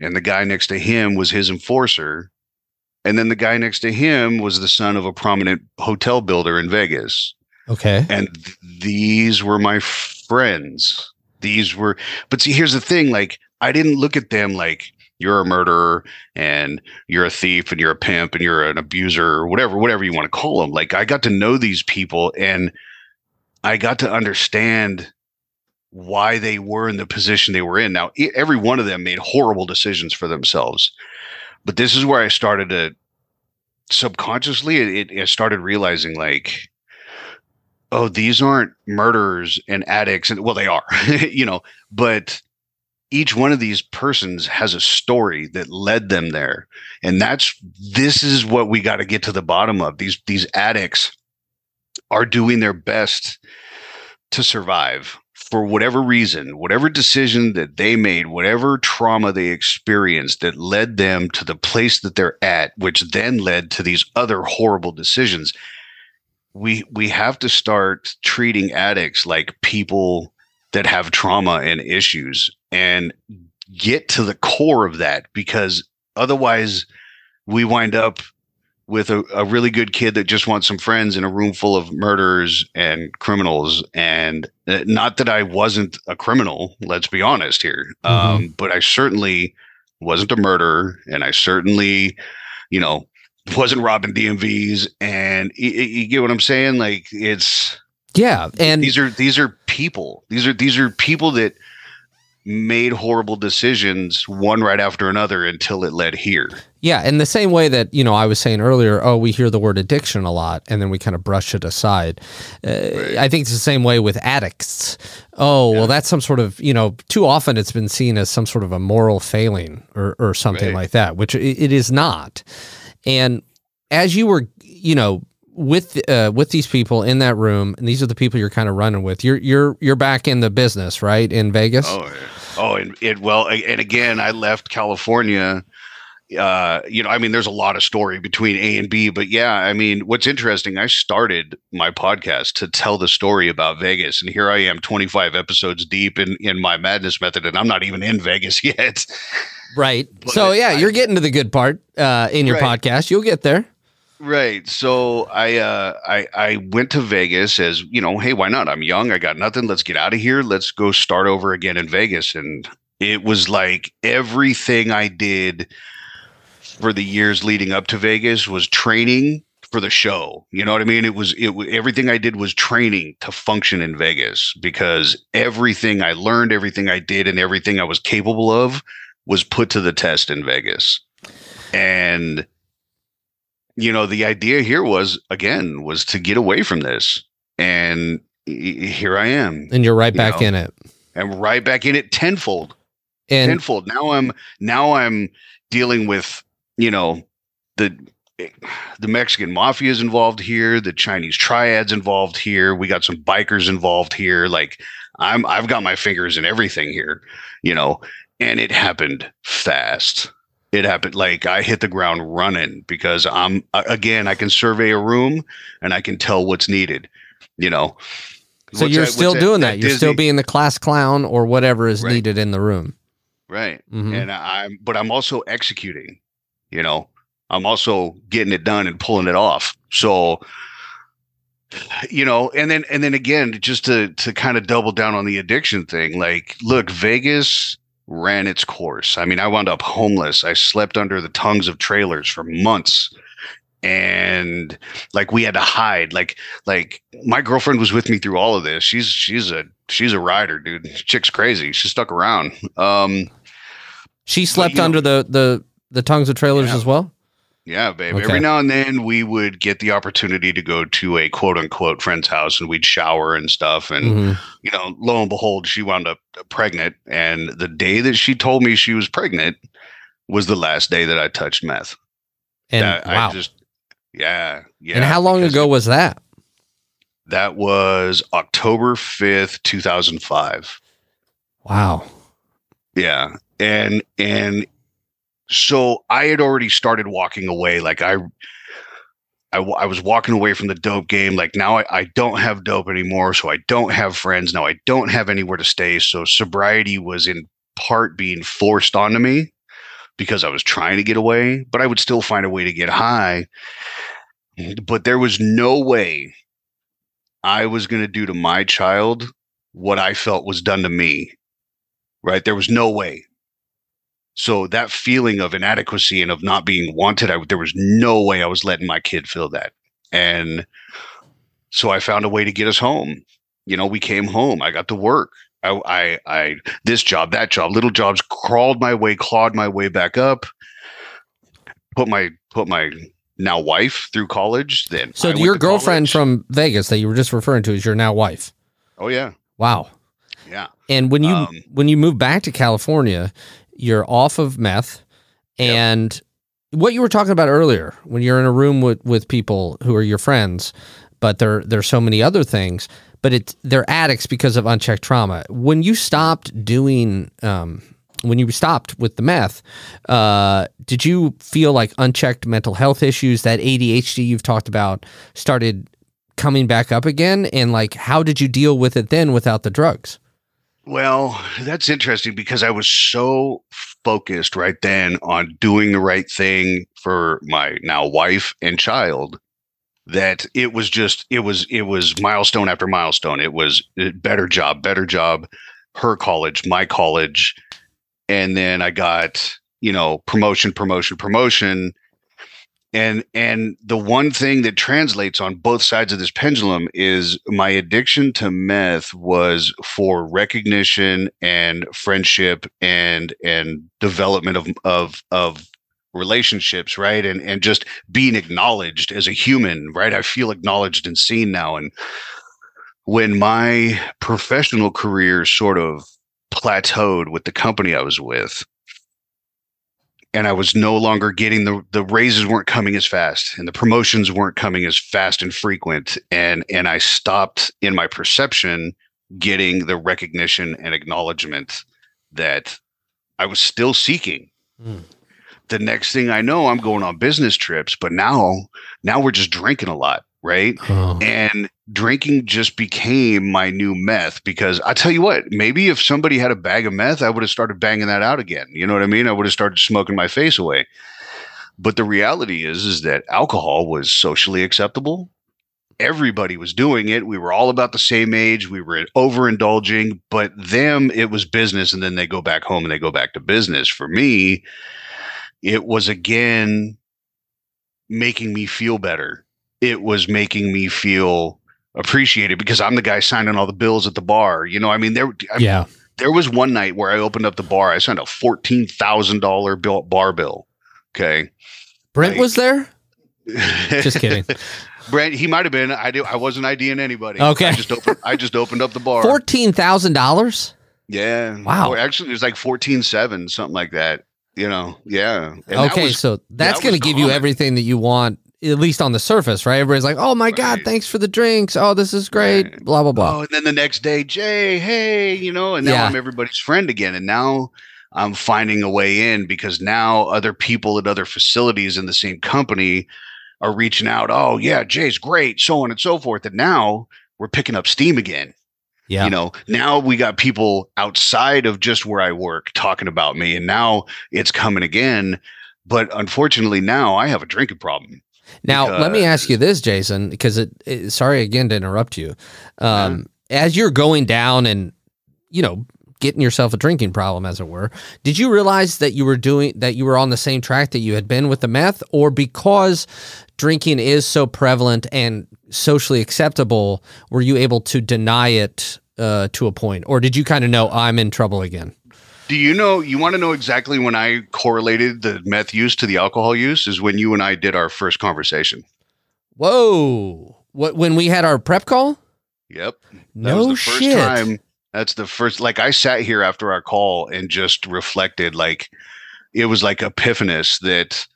And the guy next to him was his enforcer. And then the guy next to him was the son of a prominent hotel builder in Vegas. Okay. And th- these were my friends. These were, but see, here's the thing like, I didn't look at them like, you're a murderer and you're a thief and you're a pimp and you're an abuser or whatever, whatever you want to call them. Like, I got to know these people and I got to understand why they were in the position they were in. Now, every one of them made horrible decisions for themselves, but this is where I started to subconsciously it, it started realizing like oh these aren't murderers and addicts and well they are you know but each one of these persons has a story that led them there and that's this is what we got to get to the bottom of. These these addicts are doing their best to survive for whatever reason, whatever decision that they made, whatever trauma they experienced that led them to the place that they're at, which then led to these other horrible decisions. We we have to start treating addicts like people that have trauma and issues and get to the core of that because otherwise we wind up with a, a really good kid that just wants some friends in a room full of murderers and criminals. And uh, not that I wasn't a criminal, let's be honest here, mm-hmm. um, but I certainly wasn't a murderer, and I certainly, you know, wasn't robbing DMVs. And you, you get what I'm saying? Like it's yeah, and these are these are people. These are these are people that made horrible decisions one right after another until it led here. Yeah, in the same way that, you know, I was saying earlier, oh, we hear the word addiction a lot and then we kind of brush it aside. Uh, right. I think it's the same way with addicts. Oh, yeah. well, that's some sort of, you know, too often it's been seen as some sort of a moral failing or, or something right. like that, which it, it is not. And as you were, you know, with uh, with these people in that room, and these are the people you're kind of running with. You're you're you're back in the business, right, in Vegas. Oh, yeah. oh, and it well, and again, I left California. Uh, you know, I mean, there's a lot of story between A and B, but yeah, I mean, what's interesting, I started my podcast to tell the story about Vegas, and here I am, 25 episodes deep in in my madness method, and I'm not even in Vegas yet. Right. But so yeah, I, you're getting to the good part uh, in your right. podcast. You'll get there. Right. So I uh I I went to Vegas as, you know, hey, why not? I'm young, I got nothing. Let's get out of here. Let's go start over again in Vegas and it was like everything I did for the years leading up to Vegas was training for the show. You know what I mean? It was it everything I did was training to function in Vegas because everything I learned, everything I did and everything I was capable of was put to the test in Vegas. And you know, the idea here was again was to get away from this, and here I am. And you're right back know, in it. I'm right back in it tenfold. And tenfold. Now I'm now I'm dealing with you know the the Mexican mafia is involved here, the Chinese triads involved here. We got some bikers involved here. Like I'm I've got my fingers in everything here, you know, and it happened fast it happened like I hit the ground running because I'm again I can survey a room and I can tell what's needed. You know. So What's you're that- still doing that. You're still being the class clown or whatever is Right. needed in the room. right. Mhm. And I'm but I'm also executing. You know, I'm also getting it done and pulling it off. So you know and then and then again just to to kind of double down on the addiction thing like look vegas ran its course. I mean i wound up homeless. I slept under the tongues of trailers for months. And like we had to hide. Like like my girlfriend was with me through all of this. She's she's a she's a rider dude. Chick's crazy. She stuck around. Um She slept know- under the the the tongues of trailers Yeah. as well. Yeah, babe. Okay. Every now and then we would get the opportunity to go to a quote unquote friend's house and we'd shower and stuff. And, Mhm. you know, lo and behold, she wound up pregnant. And the day that she told me she was pregnant was the last day that I touched meth. And That- wow. I just, yeah. Yeah. and how long ago was that? That was October 5th, 2005. Wow. Yeah. And and so I had already started walking away. Like I I, I was walking away from the dope game. Like now I, I don't have dope anymore. So I don't have friends. Now I don't have anywhere to stay. So sobriety was in part being forced onto me because I was trying to get away, but I would still find a way to get high. But there was no way I was going to do to my child what I felt was done to me right? There was no way. So that feeling of inadequacy and of not being wanted, I, there was no way I was letting my kid feel that. And so I found a way to get us home. You know, we came home. I got to work. I, I, I, this job, that job, little jobs, crawled my way, clawed my way back up. Put my, put my now wife through college. Then So your girlfriend college. from Vegas that you were just referring to is your now wife. oh yeah, Wow. yeah, And when you Um, when you move back to California, you're off of meth Yep. and what you were talking about earlier when you're in a room with with people who are your friends, but there there's so many other things, but it's they're addicts because of unchecked trauma. When you stopped doing um when you stopped with the meth, uh, did you feel like unchecked mental health issues, that ADHD you've talked about, started coming back up again? And like, how did you deal with it then without the drugs? Well, that's interesting because I was so focused right then on doing the right thing for my now wife and child that it was just it was it was milestone after milestone. It was uh, better job, better job, her college, my college, and then I got, you know, promotion, promotion, promotion. And and the one thing that translates on both sides of this pendulum is my addiction to meth was for recognition and friendship and and development of of of relationships, right? And and just being acknowledged as a human, right? I feel acknowledged and seen now. And when my professional career sort of plateaued with the company I was with, and I was no longer getting the the raises weren't coming as fast and the promotions weren't coming as fast and frequent and and I stopped in my perception getting the recognition and acknowledgement that I was still seeking. Mm. The next thing I know I'm going on business trips but now now we're just drinking a lot, right? Oh. and drinking just became my new meth because I tell you what, maybe if somebody had a bag of meth, I would have started banging that out again. You know what I mean? I would have started smoking my face away. But the reality is is that alcohol was socially acceptable. Everybody was doing it. We were all about the same age. We were overindulging, but them it was business and then they go back home and they go back to business. For me, it was again making me feel better it was making me feel appreciated because I'm the guy signing all the bills at the bar. You know, I mean, there I, Yeah. there was one night where I opened up the bar. I signed a fourteen thousand dollar bill bar bill. Okay, Brent Like- was there? Just kidding. Brent, he might have been. I do. I wasn't IDing anybody. Okay. I just opened. I just opened up the bar. Fourteen thousand dollars? yeah. Wow. Or actually, it was like fourteen seven, something like that. You know. Yeah. And that Okay, was- so that's that going to give you everything that you want, at least on the surface, right? Everybody's like, "Oh my god, thanks for the drinks. Oh, this is great." Right. Blah blah blah. Oh, and then the next day, Jay, hey, you know, and now Yeah. I'm everybody's friend again. And now I'm finding a way in because now other people at other facilities in the same company are reaching out. Oh, yeah, Jay's great, so on and so forth. And now we're picking up steam again. Yeah. You know, now we got people outside of just where I work talking about me, and now it's coming again. But unfortunately, now I have a drinking problem. Now, let me ask you this, Jason, because it, it sorry again to interrupt you. Um, As you're going down and, you know, getting yourself a drinking problem, as it were, did you realize that you were doing that you were on the same track that you had been with the meth, or because drinking is so prevalent and socially acceptable, were you able to deny it uh, to a point, or did you kind of know I'm in trouble again? Do you know? You want to know exactly when I correlated the meth use to the alcohol use? Is when you and I did our first conversation. Whoa! What when we had our prep call? Yep. That No was the first shit. time. That's the first. Like I sat here after our call and just reflected. Like it was like epiphanous that.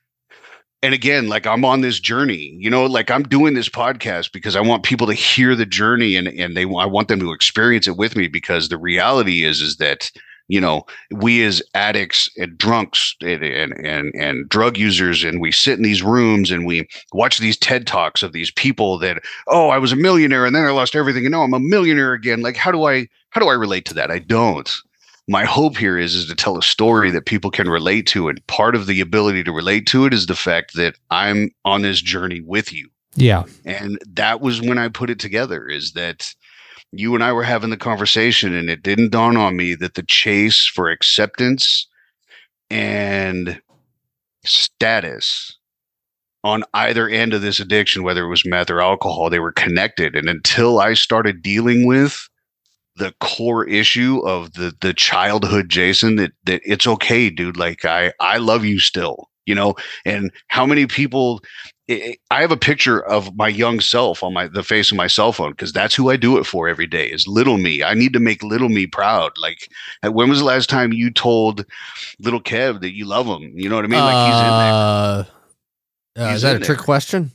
And again, like I'm on this journey, you know, like I'm doing this podcast because I want people to hear the journey and and they I want them to experience it with me because the reality is is that you know we as addicts and drunks and and and, and drug users and we sit in these rooms and we watch these TED talks of these people that oh I was a millionaire and then I lost everything and now I'm a millionaire again. Like how do I how do I relate to that? I don't. My hope here is is to tell a story that people can relate to and part of the ability to relate to it is the fact that I'm on this journey with you. Yeah. and that was when I put it together is that you and I were having the conversation and it didn't dawn on me that the chase for acceptance and status on either end of this addiction, whether it was meth or alcohol, they were connected. And until I started dealing with the core issue of the the childhood Jason, that that it's okay, dude. Like I I love you still, you know. And how many people I I have a picture of my young self on my the face of my cell phone because that's who I do it for every day is little me. I need to make little me proud. Like, when was the last time you told little Kev that you love him? You know what I mean? Like he's in there. Uh, uh, He's is that a trick question?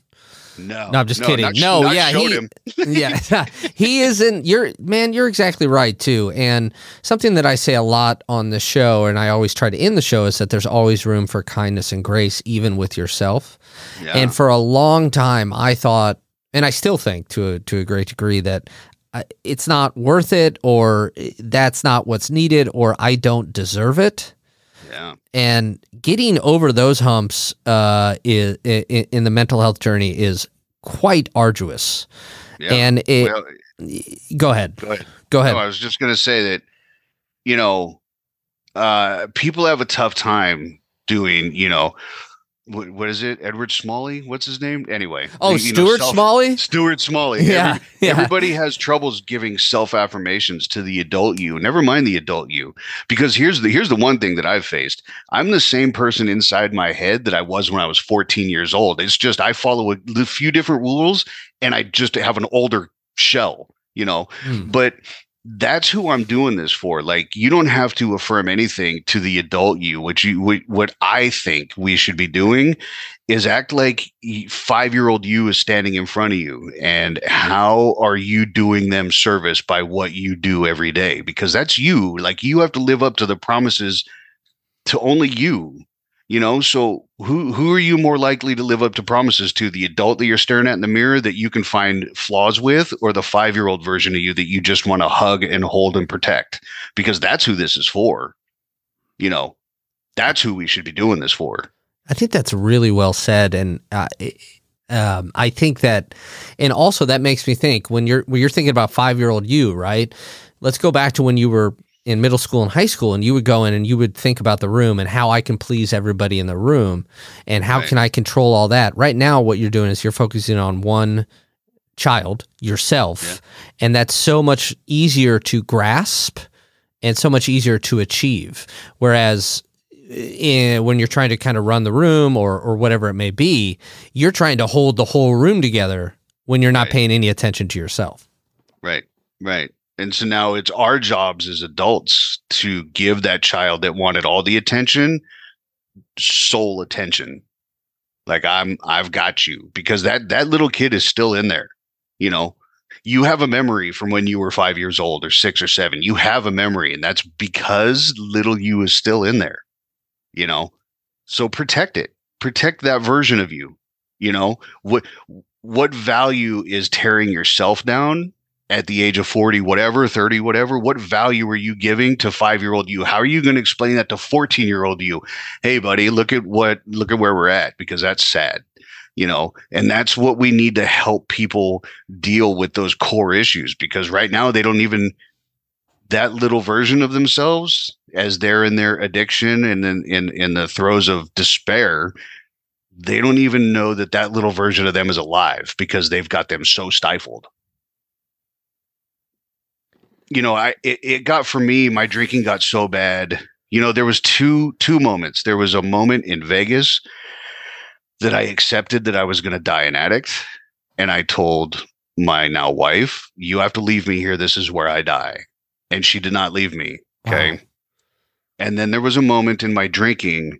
No, No, I'm just kidding. not- No, not yeah, he- yeah, he isn't. You're man. You're exactly right too. And something that I say a lot on the show, and I always try to end the show, is that there's always room for kindness and grace, even with yourself. Yeah. And for a long time, I thought, and I still think to a, to a great degree that uh, it's not worth it, or uh, that's not what's needed, or I don't deserve it. Yeah. And getting over those humps uh, is, in, in the mental health journey is quite arduous. Yeah. And it, well, go ahead, go ahead. go ahead. No, I was just going to say that, you know, uh, people have a tough time doing, you know, what, what is it? Edward Smalley? What's his name? Anyway. oh, you know, Stuart self- Smalley. Stuart Smalley. Yeah, Every- yeah. Everybody has troubles giving self affirmations to the adult you. Never mind the adult you, because here's the here's the one thing that I've faced. I'm the same person inside my head that I was when I was 14 years old. It's just I follow a few different rules, and I just have an older shell. You know, Hmm. but that's who I'm doing this for. Like, you don't have to affirm anything to the adult you. What you, what, I think we should be doing is act like five year old you is standing in front of you, and how are you doing them service by what you do every day? Because that's you. Like, you have to live up to the promises to only you. You know, so who who are you more likely to live up to promises to? The adult that you're staring at in the mirror that you can find flaws with, or the five year old version of you that you just want to hug and hold and protect? Because that's who this is for. You know, that's who we should be doing this for. I think that's really well said, and uh, it- um, I think that, and also that makes me think when you're when you're thinking about five year old you, right? Let's go back to when you were in middle school and high school, and you would go in and you would think about the room and how I can please everybody in the room, and how Right. can I control all that. Right now, what you're doing is you're focusing on one child, yourself, and that's so much easier to grasp and so much easier to achieve. Whereas in, when you're trying to kind of run the room or or whatever it may be, you're trying to hold the whole room together when you're not Right. paying any attention to yourself. Right, right. And so now it's our jobs as adults to give that child that wanted all the attention, sole attention. Like I'm, I've got you because that that little kid is still in there. You know, you have a memory from when you were five years old or six or seven. You have a memory, and that's because little you is still in there, you know? So protect it. Protect that version of you. You know, what what value is tearing yourself down at the age of 40, whatever, 30, whatever? What value are you giving to five year old you? How are you going to explain that to 14 year old you? Hey, buddy, look at what, look at where we're at because that's sad you know and that's what we need to help people deal with those core issues because right now they don't even that little version of themselves as they're in their addiction and in in, in the throes of despair they don't even know that that little version of them is alive because they've got them so stifled you know i it, it got for me my drinking got so bad. You know there was two two moments. There was a moment in vegas that i accepted that i was going to die an addict and i told my now wife you have to leave me here. This is where i die. And she did not leave me okay? Wow. and then there was a moment in my drinking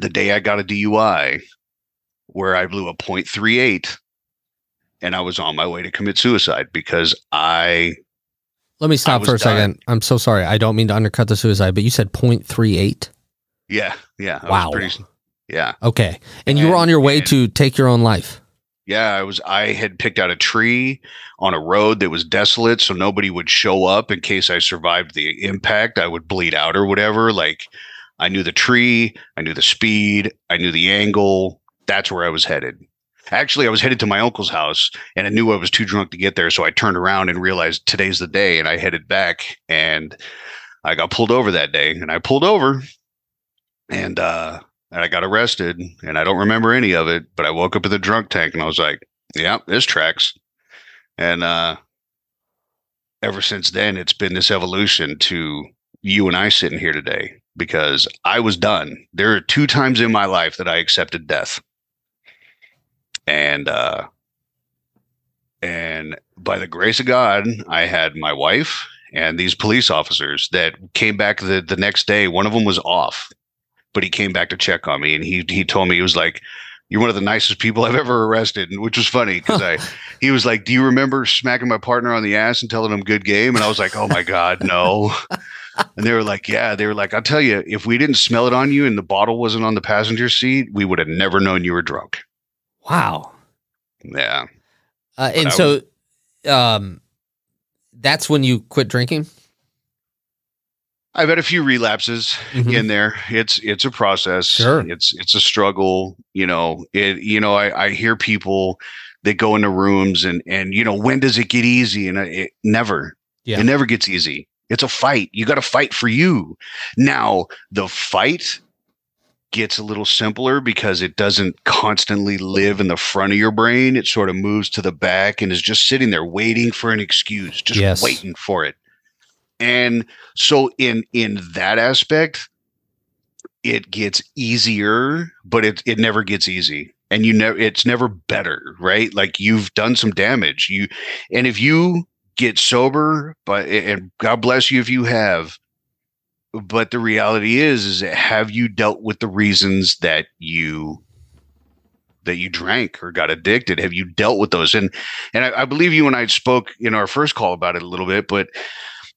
the day i got a dui where i blew a 0.38 and i was on my way to commit suicide because i let me stop for a dying. second. I'm so sorry. I don't mean to undercut the suicide, but you said 0.38. Yeah. Yeah. wow. Pretty, yeah. Okay. And, and, you were on your way and, to take your own life. Yeah, I was I had picked out a tree on a road that was desolate so nobody would show up in case I survived the impact. I would bleed out or whatever. Like I knew the tree, I knew the speed, I knew the angle. That's where I was headed. Actually, I was headed to my uncle's house and I knew I was too drunk to get there. So I turned around and realized today's the day and I headed back and I got pulled over that day and I pulled over and, uh, and I got arrested and I don't remember any of it, but I woke up in the drunk tank and I was like, yeah, this tracks. And, uh, ever since then, it's been this evolution to you and I sitting here today because I was done. There are two times in my life that I accepted death and uh, and by the grace of God, I had my wife and these police officers that came back the the next day. One of them was off, but he came back to check on me, and he he told me he was like. You're one of the nicest people I've ever arrested, which was funny because I, he was like, "Do you remember smacking my partner on the ass and telling him good game?" And I was like, "Oh my god, no!" and they were like, "Yeah." They were like, "I'll tell you, if we didn't smell it on you and the bottle wasn't on the passenger seat, we would have never known you were drunk." Wow. Yeah. Uh, and so, was, um, that's when you quit drinking. I've had a few relapses mm-hmm. in there. It's it's a process. Sure. It's it's a struggle. You know, it you know, I, I hear people that go into rooms and and you know, when does it get easy? And it never. Yeah. It never gets easy. It's a fight. You got to fight for you. Now, the fight gets a little simpler because it doesn't constantly live in the front of your brain. It sort of moves to the back and is just sitting there waiting for an excuse, just yes. waiting for it. And so in in that aspect, it gets easier, but it it never gets easy. And you know it's never better, right? Like you've done some damage. You and if you get sober, but and God bless you if you have, but the reality is is have you dealt with the reasons that you that you drank or got addicted? Have you dealt with those? And and I, I, believe you and i spoke in our first call about it a little bit but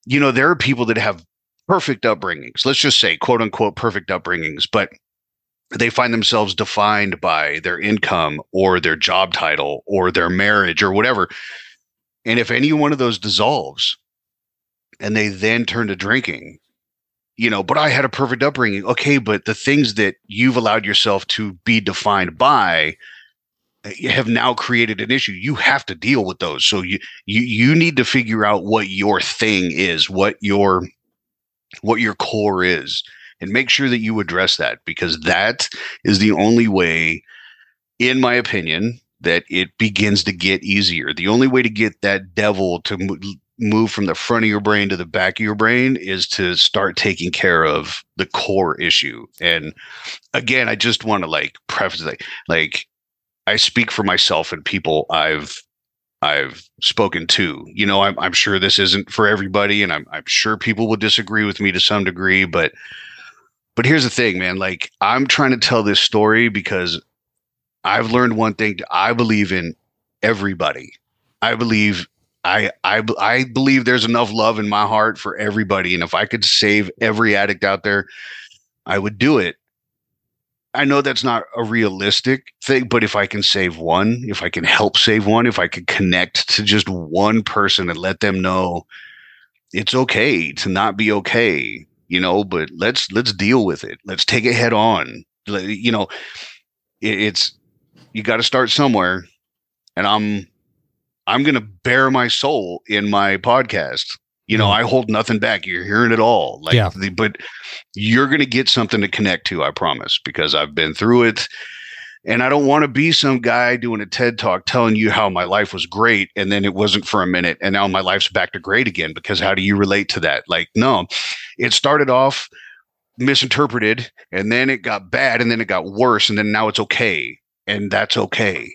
you know there are people that have perfect upbringings. Let's just say quote unquote perfect upbringings but they find themselves defined by their income or their job title or their marriage or whatever. And if any one of those dissolves and they then turn to drinking you know, but I had a perfect upbringing. Okay, but the things that you've allowed yourself to be defined by eh, have now created an issue. You have to deal with those. So you you you need to figure out what your thing is, what your what your core is, and make sure that you address that because that is the only way, in my opinion, that it begins to get easier. The only way to get that devil to move from the front of your brain to the back of your brain is to start taking care of the core issue. And again, I just want to like preface like like I speak for myself and people I've I've spoken to. You know, I'm I'm sure this isn't for everybody, and I'm I'm sure people will disagree with me to some degree, but but here's the thing, man. Like I'm trying to tell this story because I've learned one thing. I believe in everybody. I believe I I I believe there's enough love in my heart for everybody, and if I could save every addict out there, I would do it. I know that's not a realistic thing, but if I can save one, if I can help save one, if I can connect to just one person and let them know it's okay to not be okay, you know, but let's let's deal with it. Let's take it head on. You know, it's you got to start somewhere and I'm I'm going to bare my soul in my podcast you know, mm. I hold nothing back. You're hearing it all. Like, yeah. the, but you're going to get something to connect to, I promise, because I've been through it. And I don't want to be some guy doing a TED talk telling you how my life was great and then it wasn't for a minute and now my life's back to great again because how do you relate to that? Like, no, it started off misinterpreted and then it got bad and then it got worse and then now it's okay. And that's okay.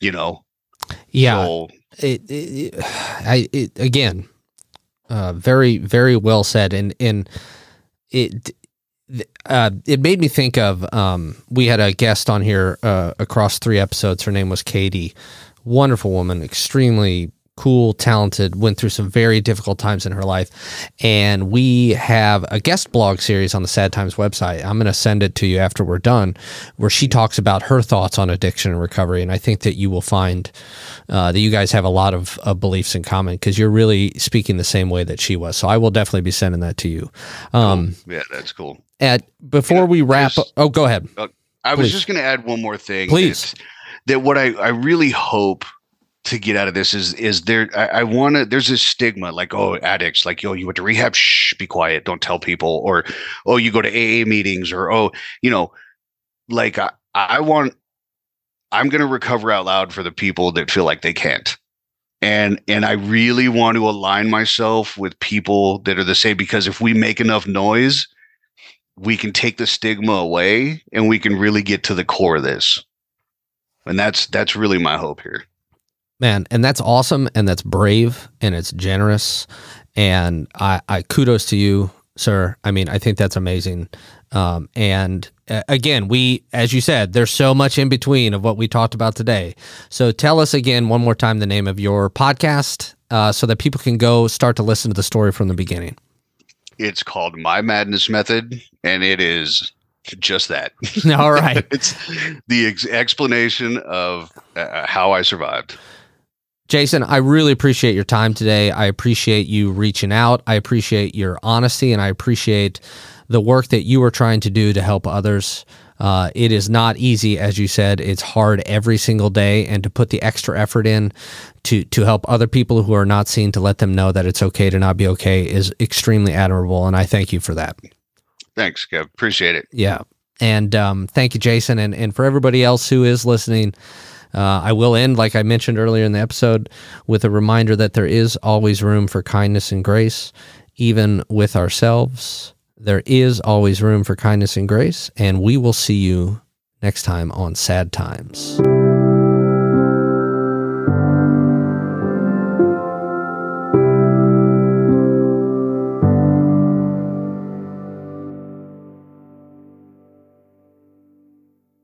You know? Yeah. So, it, it, I, it, again, uh, very, very well said. And and it uh, it made me think of um, we had a guest on here uh, across three episodes. Her name was Katie, wonderful woman, extremely cool, talented, went through some very difficult times in her life. And we have a guest blog series on the Sad Times website. I'm going to send it to you after we're done, where she talks about her thoughts on addiction and recovery. And I think that you will find uh, that you guys have a lot of, of beliefs in common because you're really speaking the same way that she was. So I will definitely be sending that to you. Um, cool. Yeah, that's cool. At before we wrap, just, oh, go ahead. Uh, I was just going to add one more thing. Please. That, that what I, I really hope to get out of this is is there I, I want to there's this stigma like oh addicts like oh you went to rehab shh be quiet don't tell people or oh you go to AA meetings or oh you know like I, I want I'm going to recover out loud for the people that feel like they can't. And and I really want to align myself with people that are the same because if we make enough noise we can take the stigma away and we can really get to the core of this. And that's that's really my hope here man and that's awesome and that's brave and it's generous and i i kudos to you sir. I mean i think that's amazing. Um, and uh, again we as you said there's so much in between of what we talked about today. So tell us again one more time the name of your podcast uh, so that people can go start to listen to the story from the beginning. It's called my madness method and it is just that. All right. It's the ex- explanation of uh, how i survived Jason, I really appreciate your time today. I appreciate you reaching out. I appreciate your honesty and I appreciate the work that you are trying to do to help others. Uh, it is not easy, as you said. It's hard every single day, and to put the extra effort in to to help other people who are not seen to let them know that it's okay to not be okay is extremely admirable, and I thank you for that. Thanks, Kev. Appreciate it. Yeah, and um, thank you, Jason, and and for everybody else who is listening. Uh, I will end, like I mentioned earlier in the episode, with a reminder that there is always room for kindness and grace, even with ourselves. There is always room for kindness and grace, and we will see you next time on Sad Times.